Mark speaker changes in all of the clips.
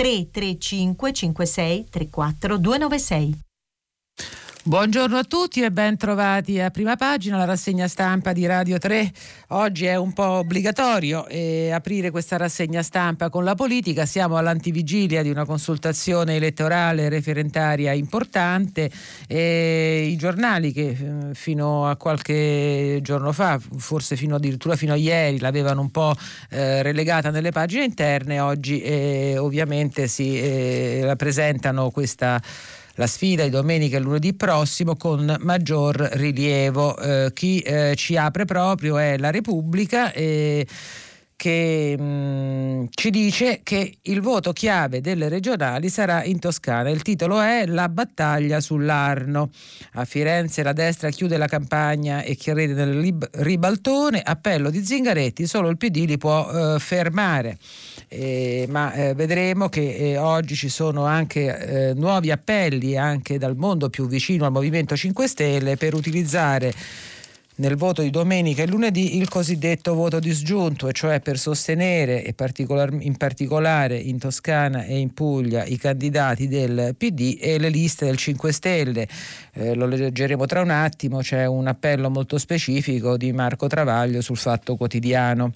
Speaker 1: 335 56 34 296.
Speaker 2: Buongiorno a tutti e ben trovati a prima pagina, la rassegna stampa di Radio 3. Oggi è un po' obbligatorio eh, aprire questa rassegna stampa con la politica. Siamo all'antivigilia di una consultazione elettorale referentaria importante. E I giornali che eh, fino a qualche giorno fa, forse fino addirittura fino a ieri, l'avevano un po' eh, relegata nelle pagine interne, oggi eh, ovviamente si eh, rappresentano questa la sfida di domenica e lunedì prossimo con maggior rilievo. Eh, chi eh, ci apre proprio è la Repubblica. E che mh, mm, ci dice che il voto chiave delle regionali sarà in Toscana. Il titolo è La battaglia sull'Arno. A Firenze la destra chiude la campagna e crede nel ribaltone. Appello di Zingaretti, solo il PD li può eh, fermare. Eh, ma eh, vedremo che eh, oggi ci sono anche eh, nuovi appelli anche dal mondo più vicino al Movimento 5 Stelle per utilizzare nel voto di domenica e lunedì il cosiddetto voto disgiunto, cioè per sostenere in particolare in Toscana e in Puglia i candidati del PD e le liste del 5 Stelle. Eh, lo leggeremo tra un attimo, c'è un appello molto specifico di Marco Travaglio sul Fatto Quotidiano.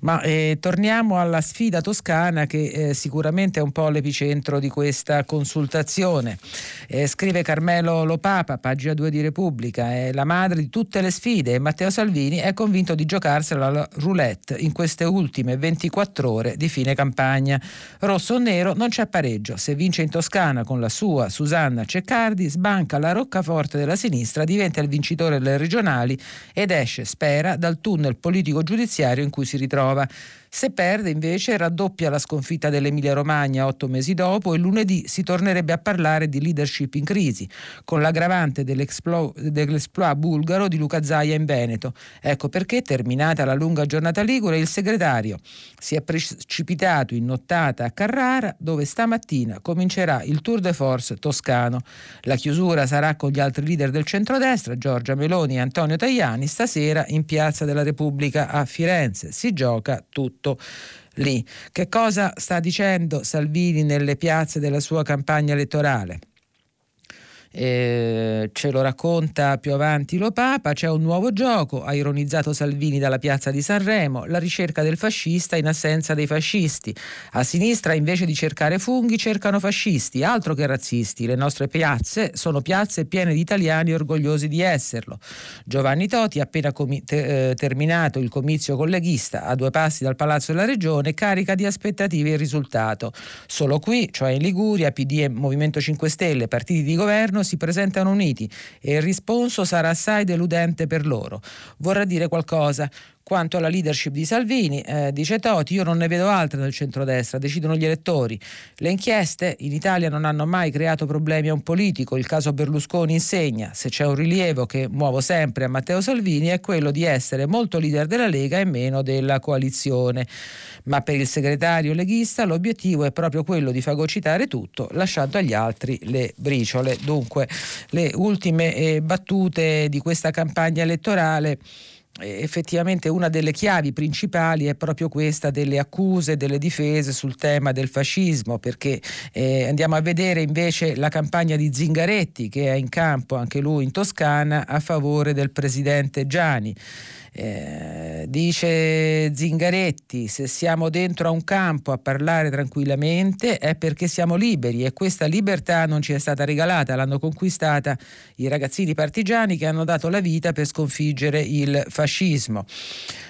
Speaker 2: Ma eh, torniamo alla sfida toscana che eh, sicuramente è un po' l'epicentro di questa consultazione. Eh, scrive Carmelo Lopapa, pagina 2 di Repubblica, è la madre di tutte le sfide e Matteo Salvini è convinto di giocarsela alla roulette in queste ultime 24 ore di fine campagna. Rosso o nero non c'è pareggio. Se vince in Toscana con la sua Susanna Ceccardi, sbanca la roccaforte della sinistra, diventa il vincitore delle regionali ed esce, spera, dal tunnel politico-giudiziario in cui si ritrova. Se perde invece raddoppia la sconfitta dell'Emilia Romagna otto mesi dopo e lunedì si tornerebbe a parlare di leadership in crisi, con l'aggravante dell'esploit bulgaro di Luca Zaia in Veneto. Ecco perché, terminata la lunga giornata ligure, il segretario si è precipitato in nottata a Carrara, dove stamattina comincerà il tour de force toscano. La chiusura sarà con gli altri leader del centrodestra, Giorgia Meloni e Antonio Tajani, stasera in Piazza della Repubblica a Firenze. Si gioca tutto tutto lì. Che cosa sta dicendo Salvini nelle piazze della sua campagna elettorale? Eh, ce lo racconta più avanti Lo Papa, c'è un nuovo gioco, ha ironizzato Salvini dalla piazza di Sanremo, la ricerca del fascista in assenza dei fascisti. A sinistra invece di cercare funghi cercano fascisti, altro che razzisti, le nostre piazze sono piazze piene di italiani orgogliosi di esserlo. Giovanni Toti, appena comi- te- eh, terminato il comizio colleghista a due passi dal Palazzo della Regione, carica di aspettative il risultato. Solo qui, cioè in Liguria, PD e Movimento 5 Stelle, partiti di governo, si presentano uniti e il risponso sarà assai deludente per loro. Vorrà dire qualcosa. Quanto alla leadership di Salvini, eh, dice Toti, io non ne vedo altre nel centrodestra, decidono gli elettori. Le inchieste in Italia non hanno mai creato problemi a un politico, il caso Berlusconi insegna, se c'è un rilievo che muovo sempre a Matteo Salvini è quello di essere molto leader della Lega e meno della coalizione. Ma per il segretario leghista l'obiettivo è proprio quello di fagocitare tutto, lasciando agli altri le briciole. Dunque, le ultime eh, battute di questa campagna elettorale effettivamente una delle chiavi principali è proprio questa delle accuse, delle difese sul tema del fascismo, perché eh, andiamo a vedere invece la campagna di Zingaretti che è in campo anche lui in Toscana a favore del presidente Gianni. Eh, dice Zingaretti, se siamo dentro a un campo a parlare tranquillamente è perché siamo liberi e questa libertà non ci è stata regalata, l'hanno conquistata i ragazzini partigiani che hanno dato la vita per sconfiggere il fascismo.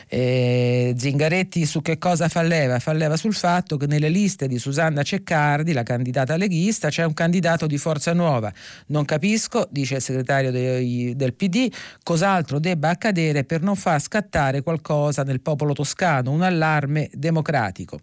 Speaker 2: Eh, Zingaretti su che cosa fa leva? Fa leva sul fatto che nelle liste di Susanna Ceccardi, la candidata leghista, c'è un candidato di Forza Nuova. Non capisco, dice il segretario de, del PD, cos'altro debba accadere per non far scattare qualcosa nel popolo toscano, un allarme democratico.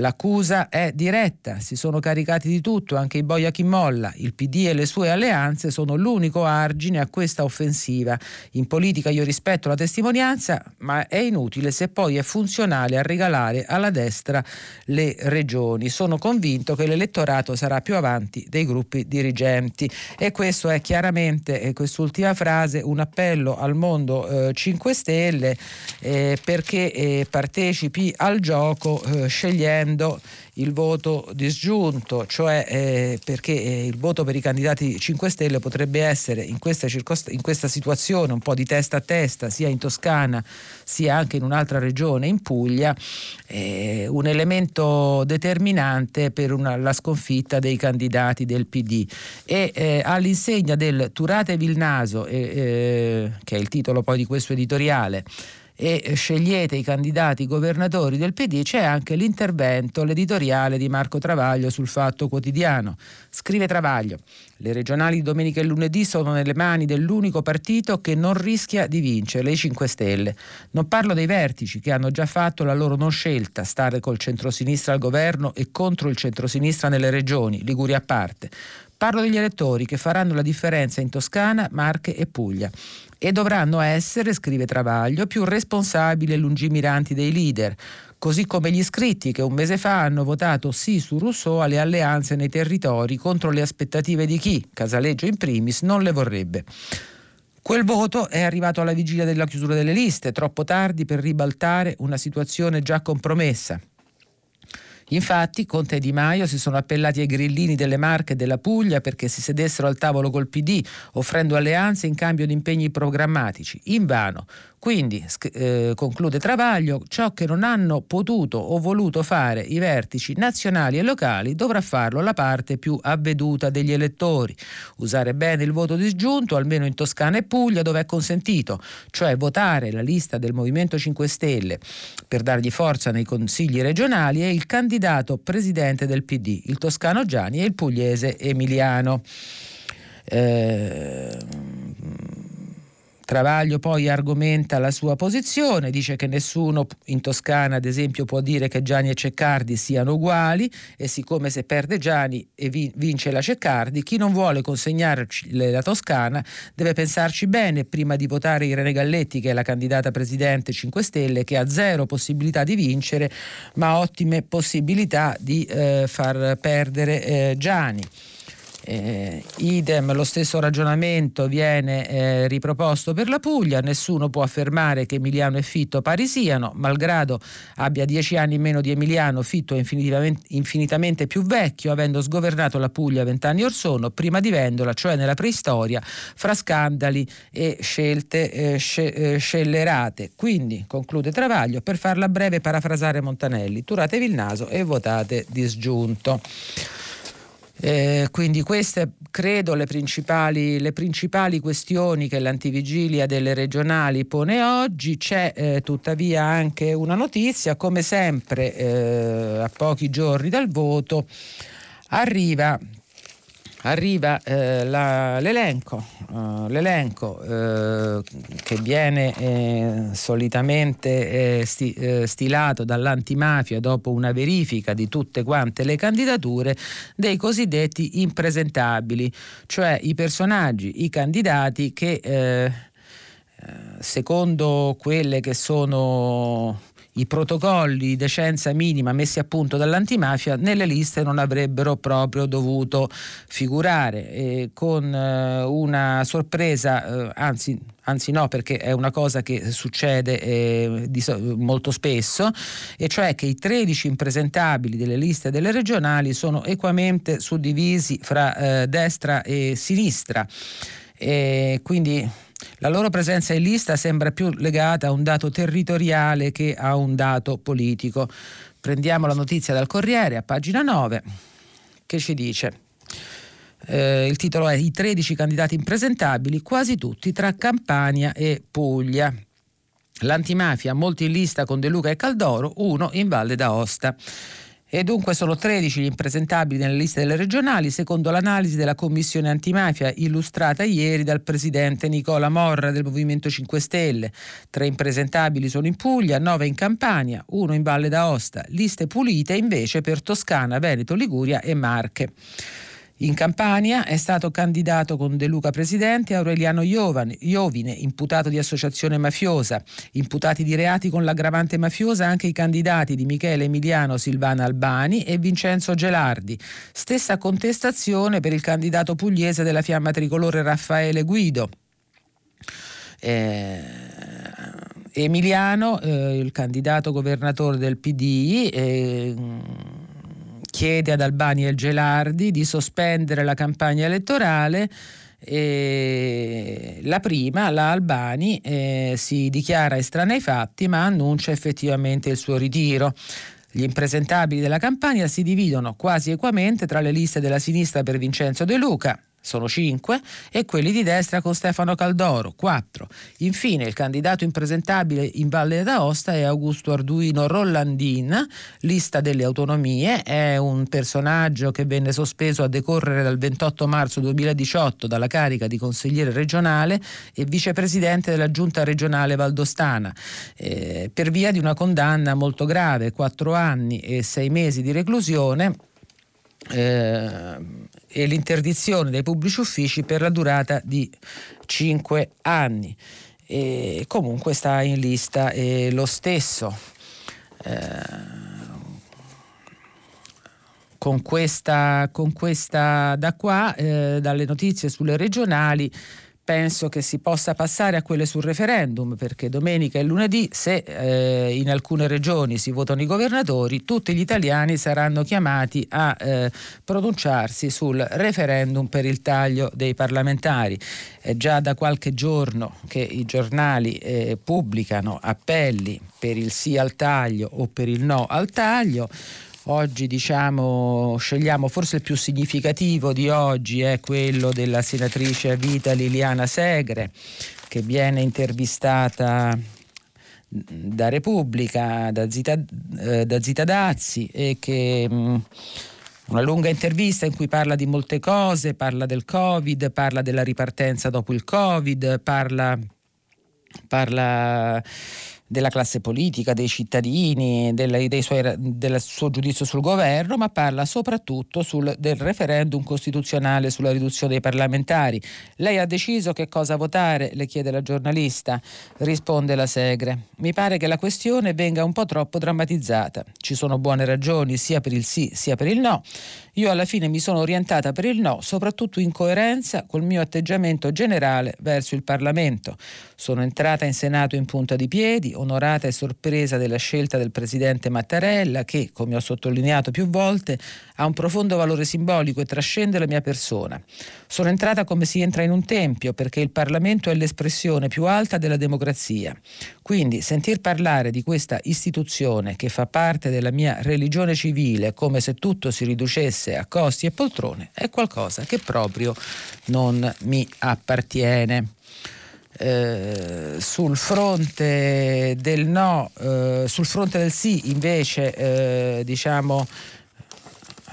Speaker 2: L'accusa è diretta, si sono caricati di tutto, anche i boia chi molla. Il PD e le sue alleanze sono l'unico argine a questa offensiva. In politica io rispetto la testimonianza, ma è inutile se poi è funzionale a regalare alla destra le regioni. Sono convinto che l'elettorato sarà più avanti dei gruppi dirigenti e questo è chiaramente, eh, quest'ultima frase, un appello al mondo eh, 5 Stelle eh, perché eh, partecipi al gioco eh, scegliendo chiedendo il voto disgiunto, cioè eh, perché eh, il voto per i candidati 5 Stelle potrebbe essere in questa, circost- in questa, situazione un po' di testa a testa, sia in Toscana sia anche in un'altra regione, in Puglia, eh, un elemento determinante per una, la sconfitta dei candidati del PD. E eh, all'insegna del Turatevi il naso, eh, che è il titolo poi di questo editoriale, e scegliete i candidati governatori del PD, c'è anche l'intervento, l'editoriale di Marco Travaglio sul Fatto Quotidiano. Scrive Travaglio, le regionali di domenica e lunedì sono nelle mani dell'unico partito che non rischia di vincere, le 5 Stelle. Non parlo dei vertici che hanno già fatto la loro non scelta, stare col centrosinistra al governo e contro il centrosinistra nelle regioni, Liguria a parte. Parlo degli elettori che faranno la differenza in Toscana, Marche e Puglia e dovranno essere, scrive Travaglio, più responsabili e lungimiranti dei leader, così come gli iscritti che un mese fa hanno votato sì su Rousseau alle alleanze nei territori contro le aspettative di chi, Casaleggio in primis, non le vorrebbe. Quel voto è arrivato alla vigilia della chiusura delle liste, troppo tardi per ribaltare una situazione già compromessa. Infatti Conte e Di Maio si sono appellati ai grillini delle Marche e della Puglia perché si sedessero al tavolo col PD, offrendo alleanze in cambio di impegni programmatici. Invano. Quindi, eh, conclude Travaglio, ciò che non hanno potuto o voluto fare i vertici nazionali e locali dovrà farlo la parte più avveduta degli elettori. Usare bene il voto disgiunto, almeno in Toscana e Puglia, dove è consentito, cioè votare la lista del Movimento 5 Stelle per dargli forza nei consigli regionali e il candidato presidente del PD, il toscano Gianni e il pugliese Emiliano. Eh, Travaglio poi argomenta la sua posizione, dice che nessuno in Toscana, ad esempio, può dire che Gianni e Ceccardi siano uguali e siccome se perde Gianni e vince la Ceccardi, chi non vuole consegnarci la Toscana deve pensarci bene prima di votare Irene Galletti, che è la candidata presidente 5 Stelle, che ha zero possibilità di vincere, ma ottime possibilità di eh, far perdere eh, Gianni. Eh, idem, lo stesso ragionamento viene eh, riproposto per la Puglia, nessuno può affermare che Emiliano e Fitto pari siano, malgrado abbia dieci anni meno di Emiliano, Fitto è infinitamente, più vecchio, avendo sgovernato la Puglia vent'anni or sono, prima di Vendola, cioè nella preistoria, fra scandali e scelte eh, eh, scellerate. Quindi, conclude Travaglio, per farla breve parafrasare Montanelli, turatevi il naso e votate disgiunto. Eh, quindi queste credo le principali, le principali, questioni che l'antivigilia delle regionali pone oggi. C'è eh, tuttavia anche una notizia, come sempre eh, a pochi giorni dal voto arriva arriva eh, la, l'elenco, uh, l'elenco uh, che viene eh, solitamente eh, sti, eh, stilato dall'antimafia dopo una verifica di tutte quante le candidature dei cosiddetti impresentabili, cioè i personaggi, i candidati che eh, secondo quelle che sono i protocolli di decenza minima messi a punto dall'antimafia nelle liste non avrebbero proprio dovuto figurare e con eh, una sorpresa, eh, anzi anzi no perché è una cosa che succede eh, di, molto spesso, e cioè che i 13 impresentabili delle liste delle regionali sono equamente suddivisi fra eh, destra e sinistra. E quindi la loro presenza in lista sembra più legata a un dato territoriale che a un dato politico. Prendiamo la notizia dal Corriere a pagina 9 che ci dice eh, il titolo è I 13 candidati impresentabili, quasi tutti tra Campania e Puglia. L'antimafia, molti in lista con De Luca e Caldoro, uno in Valle d'Aosta. E dunque sono 13 gli impresentabili nelle liste delle regionali, secondo l'analisi della commissione antimafia illustrata ieri dal presidente Nicola Morra del Movimento 5 Stelle. Tre impresentabili sono in Puglia, nove in Campania, uno in Valle d'Aosta. Liste pulite invece per Toscana, Veneto, Liguria e Marche. In Campania è stato candidato con De Luca presidente Aureliano Iovine, imputato di associazione mafiosa. Imputati di reati con l'aggravante mafiosa anche i candidati di Michele Emiliano Silvana Albani e Vincenzo Gelardi. Stessa contestazione per il candidato pugliese della fiamma tricolore Raffaele Guido. Eh, Emiliano, eh, il candidato governatore del PD, eh, chiede ad Albani e Gelardi di sospendere la campagna elettorale. E la prima, la Albani, eh, si dichiara estranea ai fatti ma annuncia effettivamente il suo ritiro. Gli impresentabili della campagna si dividono quasi equamente tra le liste della sinistra per Vincenzo De Luca, sono 5, e quelli di destra con Stefano Caldoro, 4. Infine il candidato impresentabile in Valle d'Aosta è Augusto Arduino Rollandin, lista delle autonomie, è un personaggio che venne sospeso a decorrere dal 28 marzo 2018 dalla carica di consigliere regionale e vicepresidente della giunta regionale valdostana, eh, per via di una condanna molto grave, 4 anni e 6 mesi di reclusione. Eh, e l'interdizione dei pubblici uffici per la durata di 5 anni. E comunque sta in lista eh, lo stesso. Eh, con questa, con questa da qua, eh, dalle notizie sulle regionali, penso che si possa passare a quelle sul referendum, perché domenica e lunedì, se eh, in alcune regioni si votano i governatori, tutti gli italiani saranno chiamati a eh, pronunciarsi sul referendum per il taglio dei parlamentari. È già da qualche giorno che i giornali eh, pubblicano appelli per il sì al taglio o per il no al taglio. Oggi diciamo, scegliamo forse il più significativo di oggi è quello della senatrice a vita Liliana Segre che viene intervistata da Repubblica, da Zita, eh, da Zita Dazzi e che mh, una lunga intervista in cui parla di molte cose, parla del Covid, parla della ripartenza dopo il Covid, parla, parla della classe politica, dei cittadini, del, dei suoi, del suo giudizio sul governo, ma parla soprattutto sul, del referendum costituzionale sulla riduzione dei parlamentari. Lei ha deciso che cosa votare? le chiede la giornalista. Risponde la Segre. Mi pare che la questione venga un po' troppo drammatizzata. Ci sono buone ragioni sia per il sì sia per il no. Io alla fine mi sono orientata per il no, soprattutto in coerenza col mio atteggiamento generale verso il Parlamento. Sono entrata in Senato in punta di piedi, onorata e sorpresa della scelta del Presidente Mattarella che, come ho sottolineato più volte, ha un profondo valore simbolico e trascende la mia persona. Sono entrata come si entra in un tempio perché il Parlamento è l'espressione più alta della democrazia. Quindi sentir parlare di questa istituzione che fa parte della mia religione civile come se tutto si riducesse a costi e poltrone è qualcosa che proprio non mi appartiene. Eh, sul fronte del no, eh, sul fronte del sì invece eh, diciamo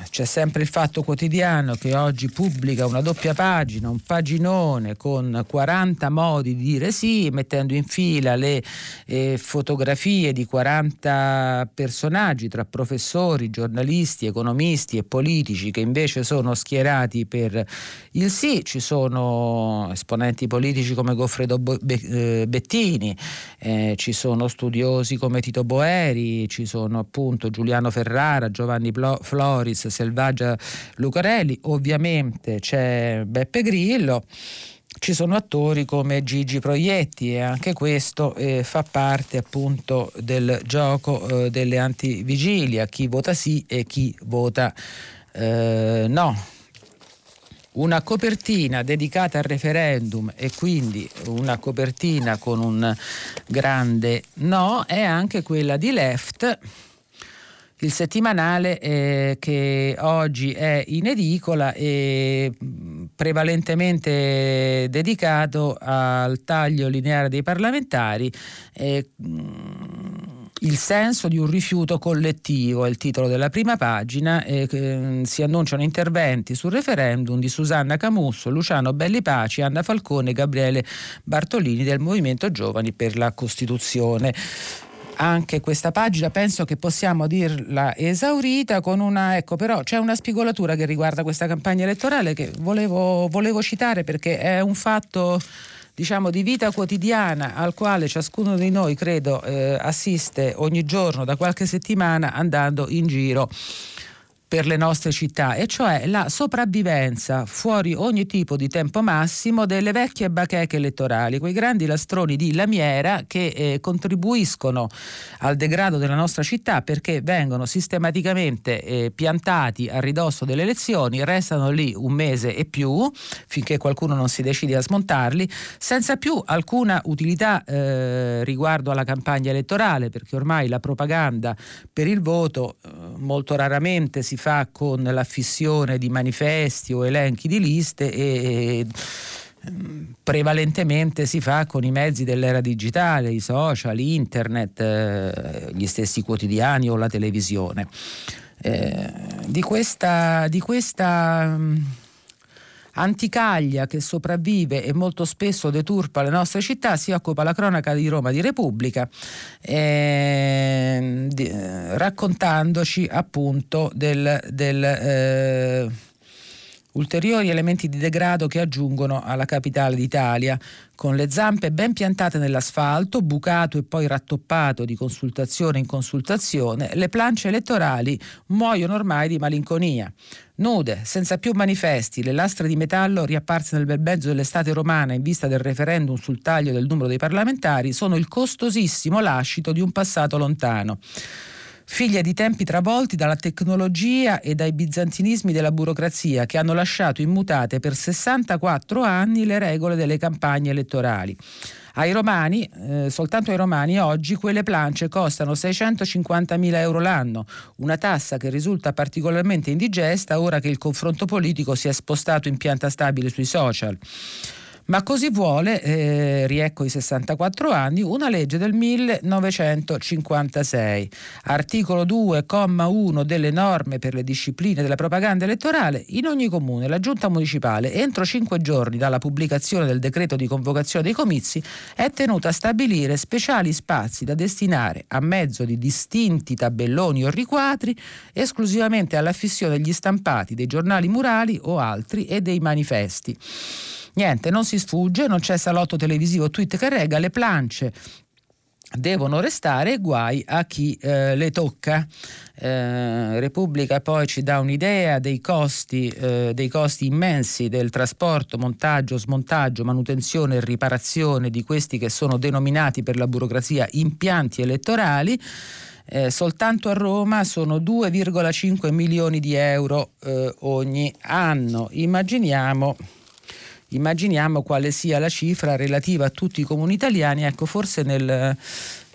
Speaker 2: c'è sempre il Fatto Quotidiano che oggi pubblica una doppia pagina, un paginone con 40 modi di dire sì, mettendo in fila le eh, fotografie di 40 personaggi tra professori, giornalisti, economisti e politici che invece sono schierati per il sì. Ci sono esponenti politici come Goffredo eh, Bettini, eh, ci sono studiosi come Tito Boeri, ci sono appunto Giuliano Ferrara, Giovanni Floris, Selvaggia Lucarelli, ovviamente c'è Beppe Grillo ci sono attori come Gigi Proietti e anche questo eh, fa parte appunto del gioco eh, delle antivigilia, chi vota sì e chi vota eh, no. Una copertina dedicata al referendum e quindi una copertina con un grande no è anche quella di Left il settimanale eh, che oggi è in edicola e prevalentemente dedicato al taglio lineare dei parlamentari. Eh, il senso di un rifiuto collettivo è il titolo della prima pagina e eh, si annunciano interventi sul referendum di Susanna Camusso, Luciano Bellipaci, Anna Falcone e Gabriele Bartolini del Movimento Giovani per la Costituzione anche questa pagina. Penso che possiamo dirla esaurita con una ecco però c'è una spigolatura che riguarda questa campagna elettorale che volevo, volevo citare perché è un fatto diciamo, di vita quotidiana al quale ciascuno di noi, credo, eh, assiste ogni giorno da qualche settimana andando in giro per le nostre città, e cioè la sopravvivenza fuori ogni tipo di tempo massimo delle vecchie bacheche elettorali, quei grandi lastroni di lamiera che eh, contribuiscono al degrado della nostra città perché vengono sistematicamente eh, piantati a ridosso delle elezioni, restano lì un mese e più finché qualcuno non si decide a smontarli, senza più alcuna utilità eh, riguardo alla campagna elettorale, perché ormai la propaganda per il voto eh, molto raramente si fa con l'affissione di manifesti o elenchi di liste e prevalentemente si fa con i mezzi dell'era digitale, i social, internet, eh, gli stessi quotidiani o la televisione. Eh, di questa, di questa anticaglia che sopravvive e molto spesso deturpa le nostre città si occupa la cronaca di Roma di Repubblica eh, di, raccontandoci appunto del, del eh, ulteriori elementi di degrado che aggiungono alla capitale d'Italia, con le zampe ben piantate nell'asfalto, bucato e poi rattoppato di consultazione in consultazione, le planche elettorali muoiono ormai di malinconia. Nude, senza più manifesti, le lastre di metallo riapparse nel bel mezzo dell'estate romana in vista del referendum sul taglio del numero dei parlamentari sono il costosissimo lascito di un passato lontano figlia di tempi travolti dalla tecnologia e dai bizantinismi della burocrazia che hanno lasciato immutate per 64 anni le regole delle campagne elettorali. Ai romani, eh, soltanto ai romani oggi quelle plance costano 650.000 euro l'anno, una tassa che risulta particolarmente indigesta ora che il confronto politico si è spostato in pianta stabile sui social. Ma così vuole, eh, riecco i 64 anni, una legge del 1956. Articolo 2, comma 1 delle norme per le discipline della propaganda elettorale. In ogni comune la giunta municipale, entro 5 giorni dalla pubblicazione del decreto di convocazione dei comizi, è tenuta a stabilire speciali spazi da destinare a mezzo di distinti tabelloni o riquadri esclusivamente all'affissione degli stampati dei giornali murali o altri e dei manifesti. Niente, non si sfugge, non c'è salotto televisivo, tweet che rega, le plance devono restare guai a chi eh, le tocca. Eh, Repubblica poi ci dà un'idea dei costi, eh, dei costi immensi del trasporto, montaggio, smontaggio, manutenzione e riparazione di questi che sono denominati per la burocrazia impianti elettorali. Eh, soltanto a Roma sono 2,5 milioni di euro eh, ogni anno. Immaginiamo immaginiamo quale sia la cifra relativa a tutti i comuni italiani, ecco forse nel,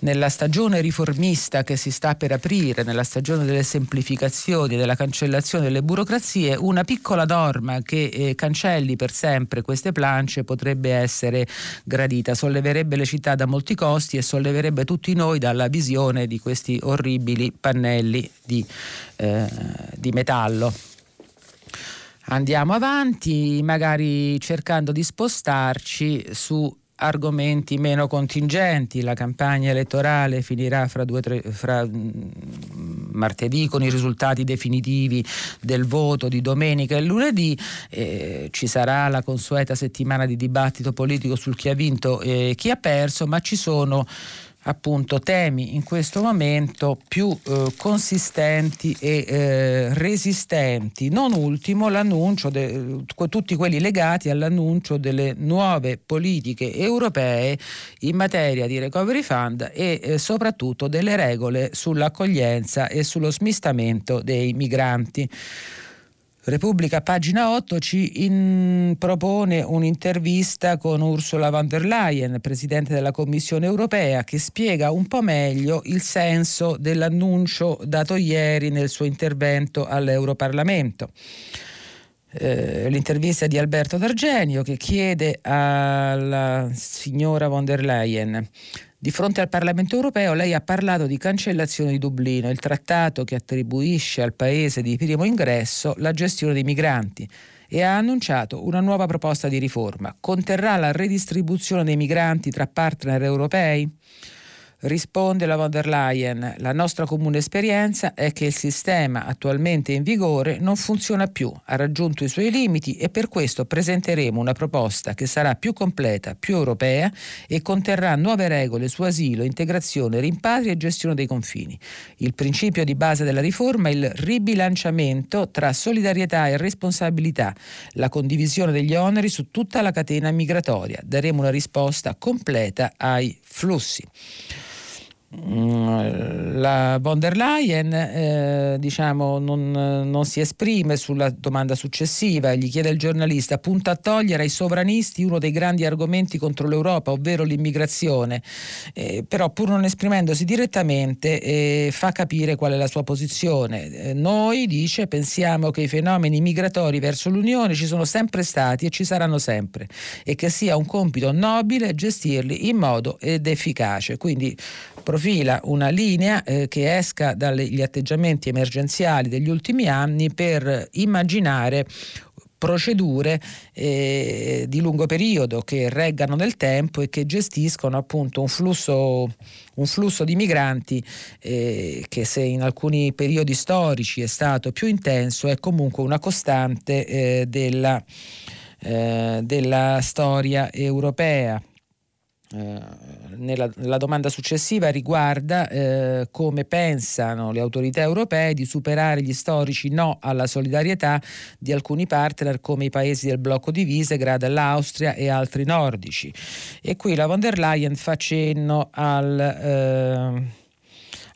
Speaker 2: nella stagione riformista che si sta per aprire, nella stagione delle semplificazioni, della cancellazione delle burocrazie, una piccola norma che eh, cancelli per sempre queste plance potrebbe essere gradita, solleverebbe le città da molti costi e solleverebbe tutti noi dalla visione di questi orribili pannelli di, eh, di metallo andiamo avanti, magari cercando di spostarci su argomenti meno contingenti. La campagna elettorale finirà fra, due, tre, fra mm, martedì con i risultati definitivi del voto di domenica e lunedì. Eh, ci sarà la consueta settimana di dibattito politico sul chi ha vinto e chi ha perso, ma ci sono appunto temi in questo momento più eh, consistenti e eh, resistenti. Non ultimo l'annuncio, de, tutti quelli legati all'annuncio delle nuove politiche europee in materia di recovery fund e eh, soprattutto delle regole sull'accoglienza e sullo smistamento dei migranti. Repubblica, pagina 8, ci in, propone un'intervista con Ursula von der Leyen, Presidente della Commissione europea, che spiega un po' meglio il senso dell'annuncio dato ieri nel suo intervento all'Europarlamento. eh, l'intervista di Alberto D'Argenio che chiede alla signora von der Leyen di fronte al Parlamento europeo lei ha parlato di cancellazione di Dublino, il trattato che attribuisce al paese di primo ingresso la gestione dei migranti e ha annunciato una nuova proposta di riforma. Conterrà la redistribuzione dei migranti tra partner europei? Risponde la von der Leyen, la nostra comune esperienza è che il sistema attualmente in vigore non funziona più, ha raggiunto i suoi limiti e per questo presenteremo una proposta che sarà più completa, più europea e conterrà nuove regole su asilo, integrazione, rimpatri e gestione dei confini. Il principio di base della riforma è il ribilanciamento tra solidarietà e responsabilità, la condivisione degli oneri su tutta la catena migratoria. Daremo una risposta completa ai flussi. Mm, la von der Leyen eh, diciamo, non, non, si esprime sulla domanda successiva, gli chiede il giornalista punta a togliere ai sovranisti uno dei grandi argomenti contro l'Europa, ovvero l'immigrazione, eh, però pur non esprimendosi direttamente eh, fa capire qual è la sua posizione. Eh, noi, dice, pensiamo che i fenomeni migratori verso l'Unione ci sono sempre stati e ci saranno sempre e che sia un compito nobile gestirli in modo ed efficace. Quindi profila una linea eh, che esca dagli atteggiamenti emergenziali degli ultimi anni per immaginare procedure eh, di lungo periodo che reggano nel tempo e che gestiscono appunto un flusso, un flusso di migranti eh, che se in alcuni periodi storici è stato più intenso è comunque una costante eh, della, eh, della storia europea. Eh, nella, la domanda successiva riguarda eh, come pensano le autorità europee di superare gli storici no alla solidarietà di alcuni partner come i paesi del blocco di Visegrad, l'Austria e altri nordici. E qui la von der Leyen fa cenno al... Eh,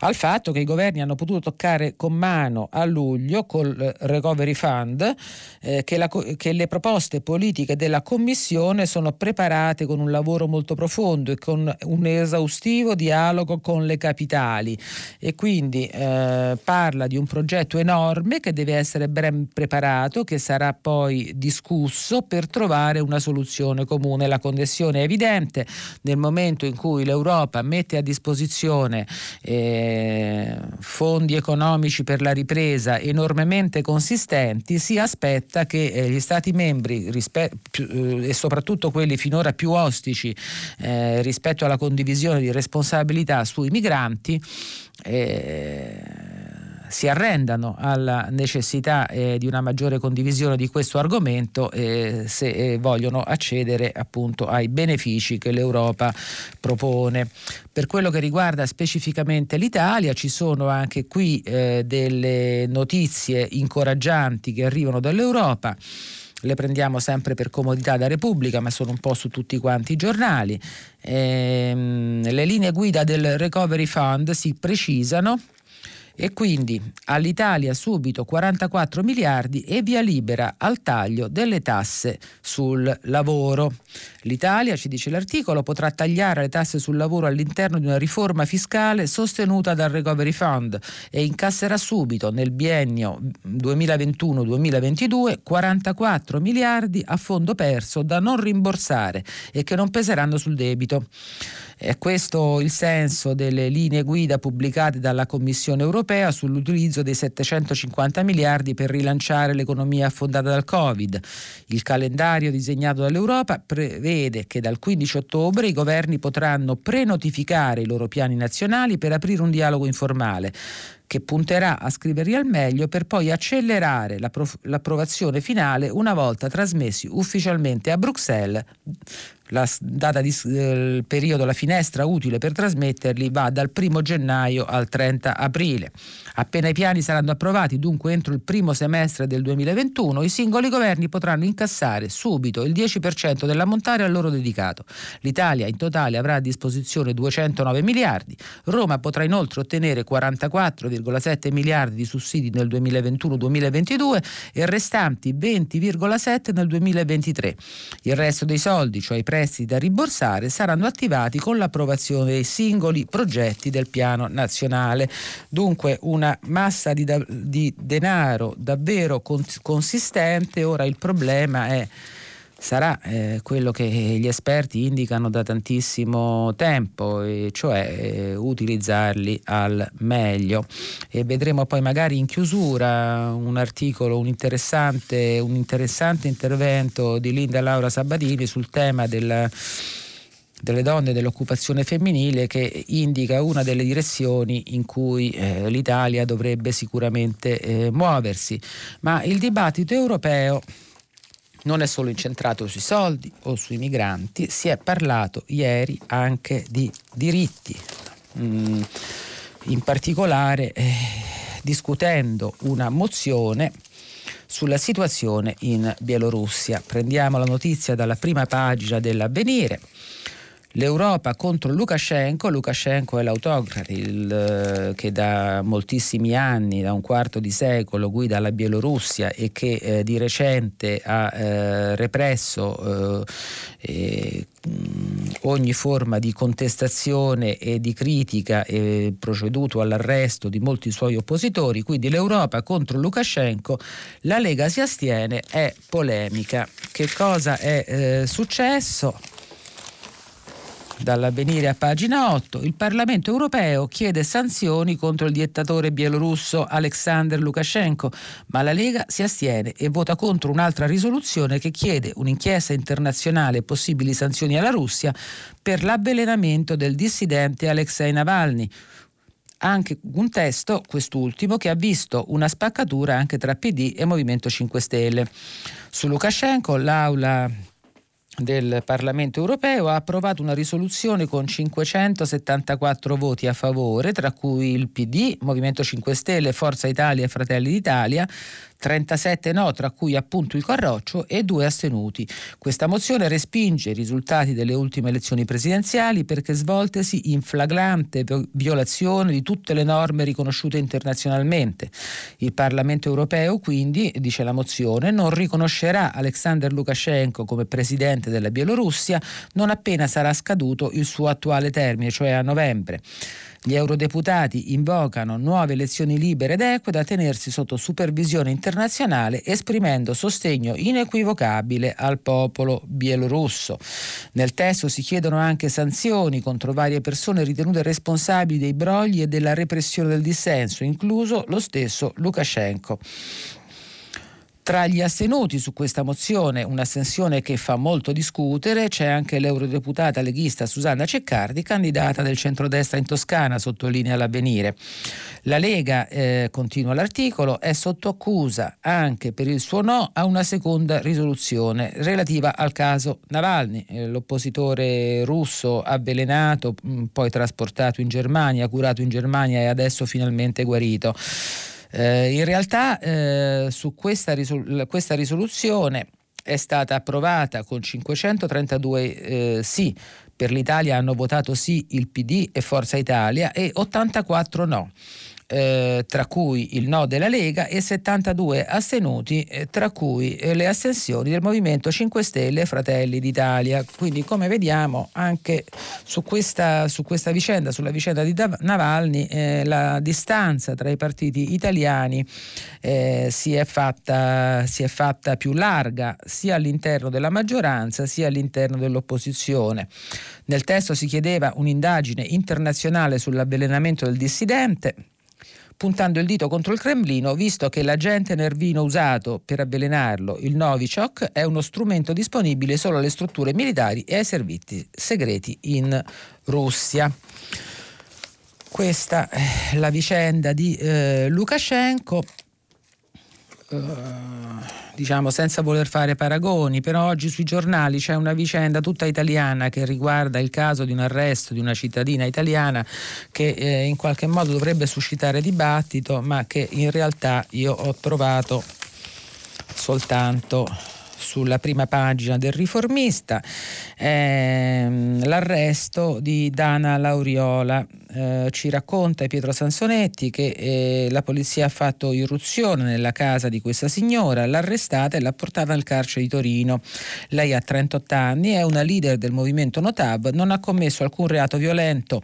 Speaker 2: al fatto che i governi hanno potuto toccare con mano a luglio col eh, Recovery Fund eh, che, la, che, le proposte politiche della Commissione sono preparate con un lavoro molto profondo e con un esaustivo dialogo con le capitali e quindi eh, parla di un progetto enorme che deve essere ben preparato, che sarà poi discusso per trovare una soluzione comune. La connessione è evidente nel momento in cui l'Europa mette a disposizione eh, fondi economici per la ripresa enormemente consistenti, si aspetta che eh, gli Stati membri rispe- più, eh, e soprattutto quelli finora più ostici eh, rispetto alla condivisione di responsabilità sui migranti eh, si arrendano alla necessità eh, di una maggiore condivisione di questo argomento eh, se eh, vogliono accedere appunto ai benefici che l'Europa propone. Per quello che riguarda specificamente l'Italia ci sono anche qui eh, delle notizie incoraggianti che arrivano dall'Europa le prendiamo sempre per comodità da Repubblica, ma sono un po' su tutti quanti i giornali. Ehm, le linee guida del Recovery Fund si precisano e quindi all'Italia subito 44 miliardi e via libera al taglio delle tasse sul lavoro. L'Italia, ci dice l'articolo, potrà tagliare le tasse sul lavoro all'interno di una riforma fiscale sostenuta dal Recovery Fund e incasserà subito nel biennio 2021-2022 44 miliardi a fondo perso da non rimborsare e che non peseranno sul debito. È questo il senso delle linee guida pubblicate dalla Commissione europea sull'utilizzo dei 750 miliardi per rilanciare l'economia affondata dal Covid. Il calendario disegnato dall'Europa prevede che dal 15 ottobre i governi potranno prenotificare i loro piani nazionali per aprire un dialogo informale che punterà a scriverli al meglio per poi accelerare l'approvazione finale una volta trasmessi ufficialmente a Bruxelles la data di eh, periodo, la finestra utile per trasmetterli va dal 1 gennaio al 30 aprile. Appena i piani saranno approvati, dunque entro il primo semestre del 2021, i singoli governi potranno incassare subito il 10% dell'ammontare a loro dedicato. L'Italia in totale avrà a disposizione 209 miliardi, Roma potrà inoltre ottenere 44,5 19,7 miliardi di sussidi nel 2021-2022 e restanti 20,7 nel 2023. Il resto dei soldi, cioè i prestiti da rimborsare, saranno attivati con l'approvazione dei singoli progetti del piano nazionale. Dunque una massa di, di denaro davvero consistente. Ora il problema è sarà eh, quello che gli esperti indicano da tantissimo tempo, e cioè eh, utilizzarli al meglio. E vedremo poi magari in chiusura un articolo, un interessante, un interessante intervento di Linda Laura Sabatini sul tema della delle donne dell'occupazione femminile che indica una delle direzioni in cui eh, l'Italia dovrebbe sicuramente eh, muoversi. Ma il dibattito europeo non è solo incentrato sui soldi o sui migranti, si è parlato ieri anche di diritti, mm, in particolare eh, discutendo una mozione sulla situazione in Bielorussia. Prendiamo la notizia dalla prima pagina dell'avvenire l'Europa contro Lukashenko. Lukashenko è l'autocrate il, eh, che da moltissimi anni, da un quarto di secolo, guida la Bielorussia e che eh, di recente ha eh, represso eh, ogni forma di contestazione e di critica e proceduto all'arresto di molti suoi oppositori. Quindi l'Europa contro Lukashenko, la Lega si astiene, è polemica. Che cosa è eh, successo? Dall'avvenire a pagina 8, il Parlamento europeo chiede sanzioni contro il dittatore bielorusso Alexander Lukashenko, ma la Lega si astiene e vota contro un'altra risoluzione che chiede un'inchiesta internazionale e possibili sanzioni alla Russia per l'avvelenamento del dissidente Alexei Navalny anche un testo, quest'ultimo, che ha visto una spaccatura anche tra PD e Movimento 5 Stelle. Su Lukashenko l'Aula del Parlamento europeo ha approvato una risoluzione con 574 voti a favore, tra cui il PD, Movimento 5 Stelle, Forza Italia e Fratelli d'Italia, 37 no, tra cui appunto il Carroccio, e due astenuti. Questa mozione respinge i risultati delle ultime elezioni presidenziali perché svoltesi in flagrante violazione di tutte le norme riconosciute internazionalmente. Il Parlamento europeo, quindi, dice la mozione, non riconoscerà Alexander Lukashenko come presidente della Bielorussia non appena sarà scaduto il suo attuale termine, cioè a novembre. Gli eurodeputati invocano nuove elezioni libere ed eque da tenersi sotto supervisione internazionale, esprimendo sostegno inequivocabile al popolo bielorusso. Nel testo si chiedono anche sanzioni contro varie persone ritenute responsabili dei brogli e della repressione del dissenso, incluso lo stesso Lukashenko. Tra gli astenuti su questa mozione, un'astensione che fa molto discutere, c'è anche l'eurodeputata leghista Susanna Ceccardi, candidata del centrodestra in Toscana, sottolinea l'avvenire. La Lega, eh, continua l'articolo, è sotto accusa anche per il suo no a una seconda risoluzione relativa al caso Navalny, eh, l'oppositore russo avvelenato, mm, poi trasportato in Germania, curato in Germania e adesso finalmente guarito. Eh, in realtà eh, su questa, risol- questa, risoluzione è stata approvata con 532 eh, sì. Per l'Italia hanno votato sì il PD e Forza Italia e 84 no eh, tra cui il no della Lega, e 72 astenuti, eh, tra cui eh, le astensioni del Movimento 5 Stelle e Fratelli d'Italia. Quindi come vediamo anche su questa, su questa vicenda, sulla vicenda di Navalny, eh, la distanza tra i partiti italiani eh, si è, fatta, si è fatta più larga sia all'interno della maggioranza sia all'interno dell'opposizione. Nel testo si chiedeva un'indagine internazionale sull'avvelenamento del dissidente puntando il dito contro il Cremlino, visto che l'agente nervino usato per avvelenarlo, il Novichok, è uno strumento disponibile solo alle strutture militari e ai servizi segreti in Russia. Questa è la vicenda di eh, Lukashenko. Uh, diciamo senza voler fare paragoni, però oggi sui giornali c'è una vicenda tutta italiana che riguarda il caso di un arresto di una cittadina italiana che eh, in qualche modo dovrebbe suscitare dibattito, ma che in realtà io ho trovato soltanto sulla prima pagina del riformista ehm, l'arresto di Dana Lauriola. Eh, ci racconta Pietro Sansonetti che eh, la polizia ha fatto irruzione nella casa di questa signora, l'ha arrestata e l'ha portata al carcere di Torino. Lei ha 38 anni, è una leader del movimento Notab, non ha commesso alcun reato violento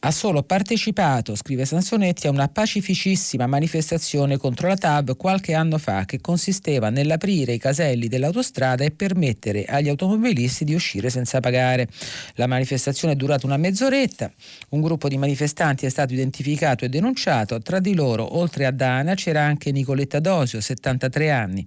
Speaker 2: ha solo partecipato, scrive Sansonetti, a una pacificissima manifestazione contro la TAB qualche anno fa che consisteva nell'aprire i caselli dell'autostrada e permettere agli automobilisti di uscire senza pagare. La manifestazione è durata una mezz'oretta, un gruppo di manifestanti è stato identificato e denunciato, tra di loro, oltre a Dana, c'era anche Nicoletta Dosio, 73 anni.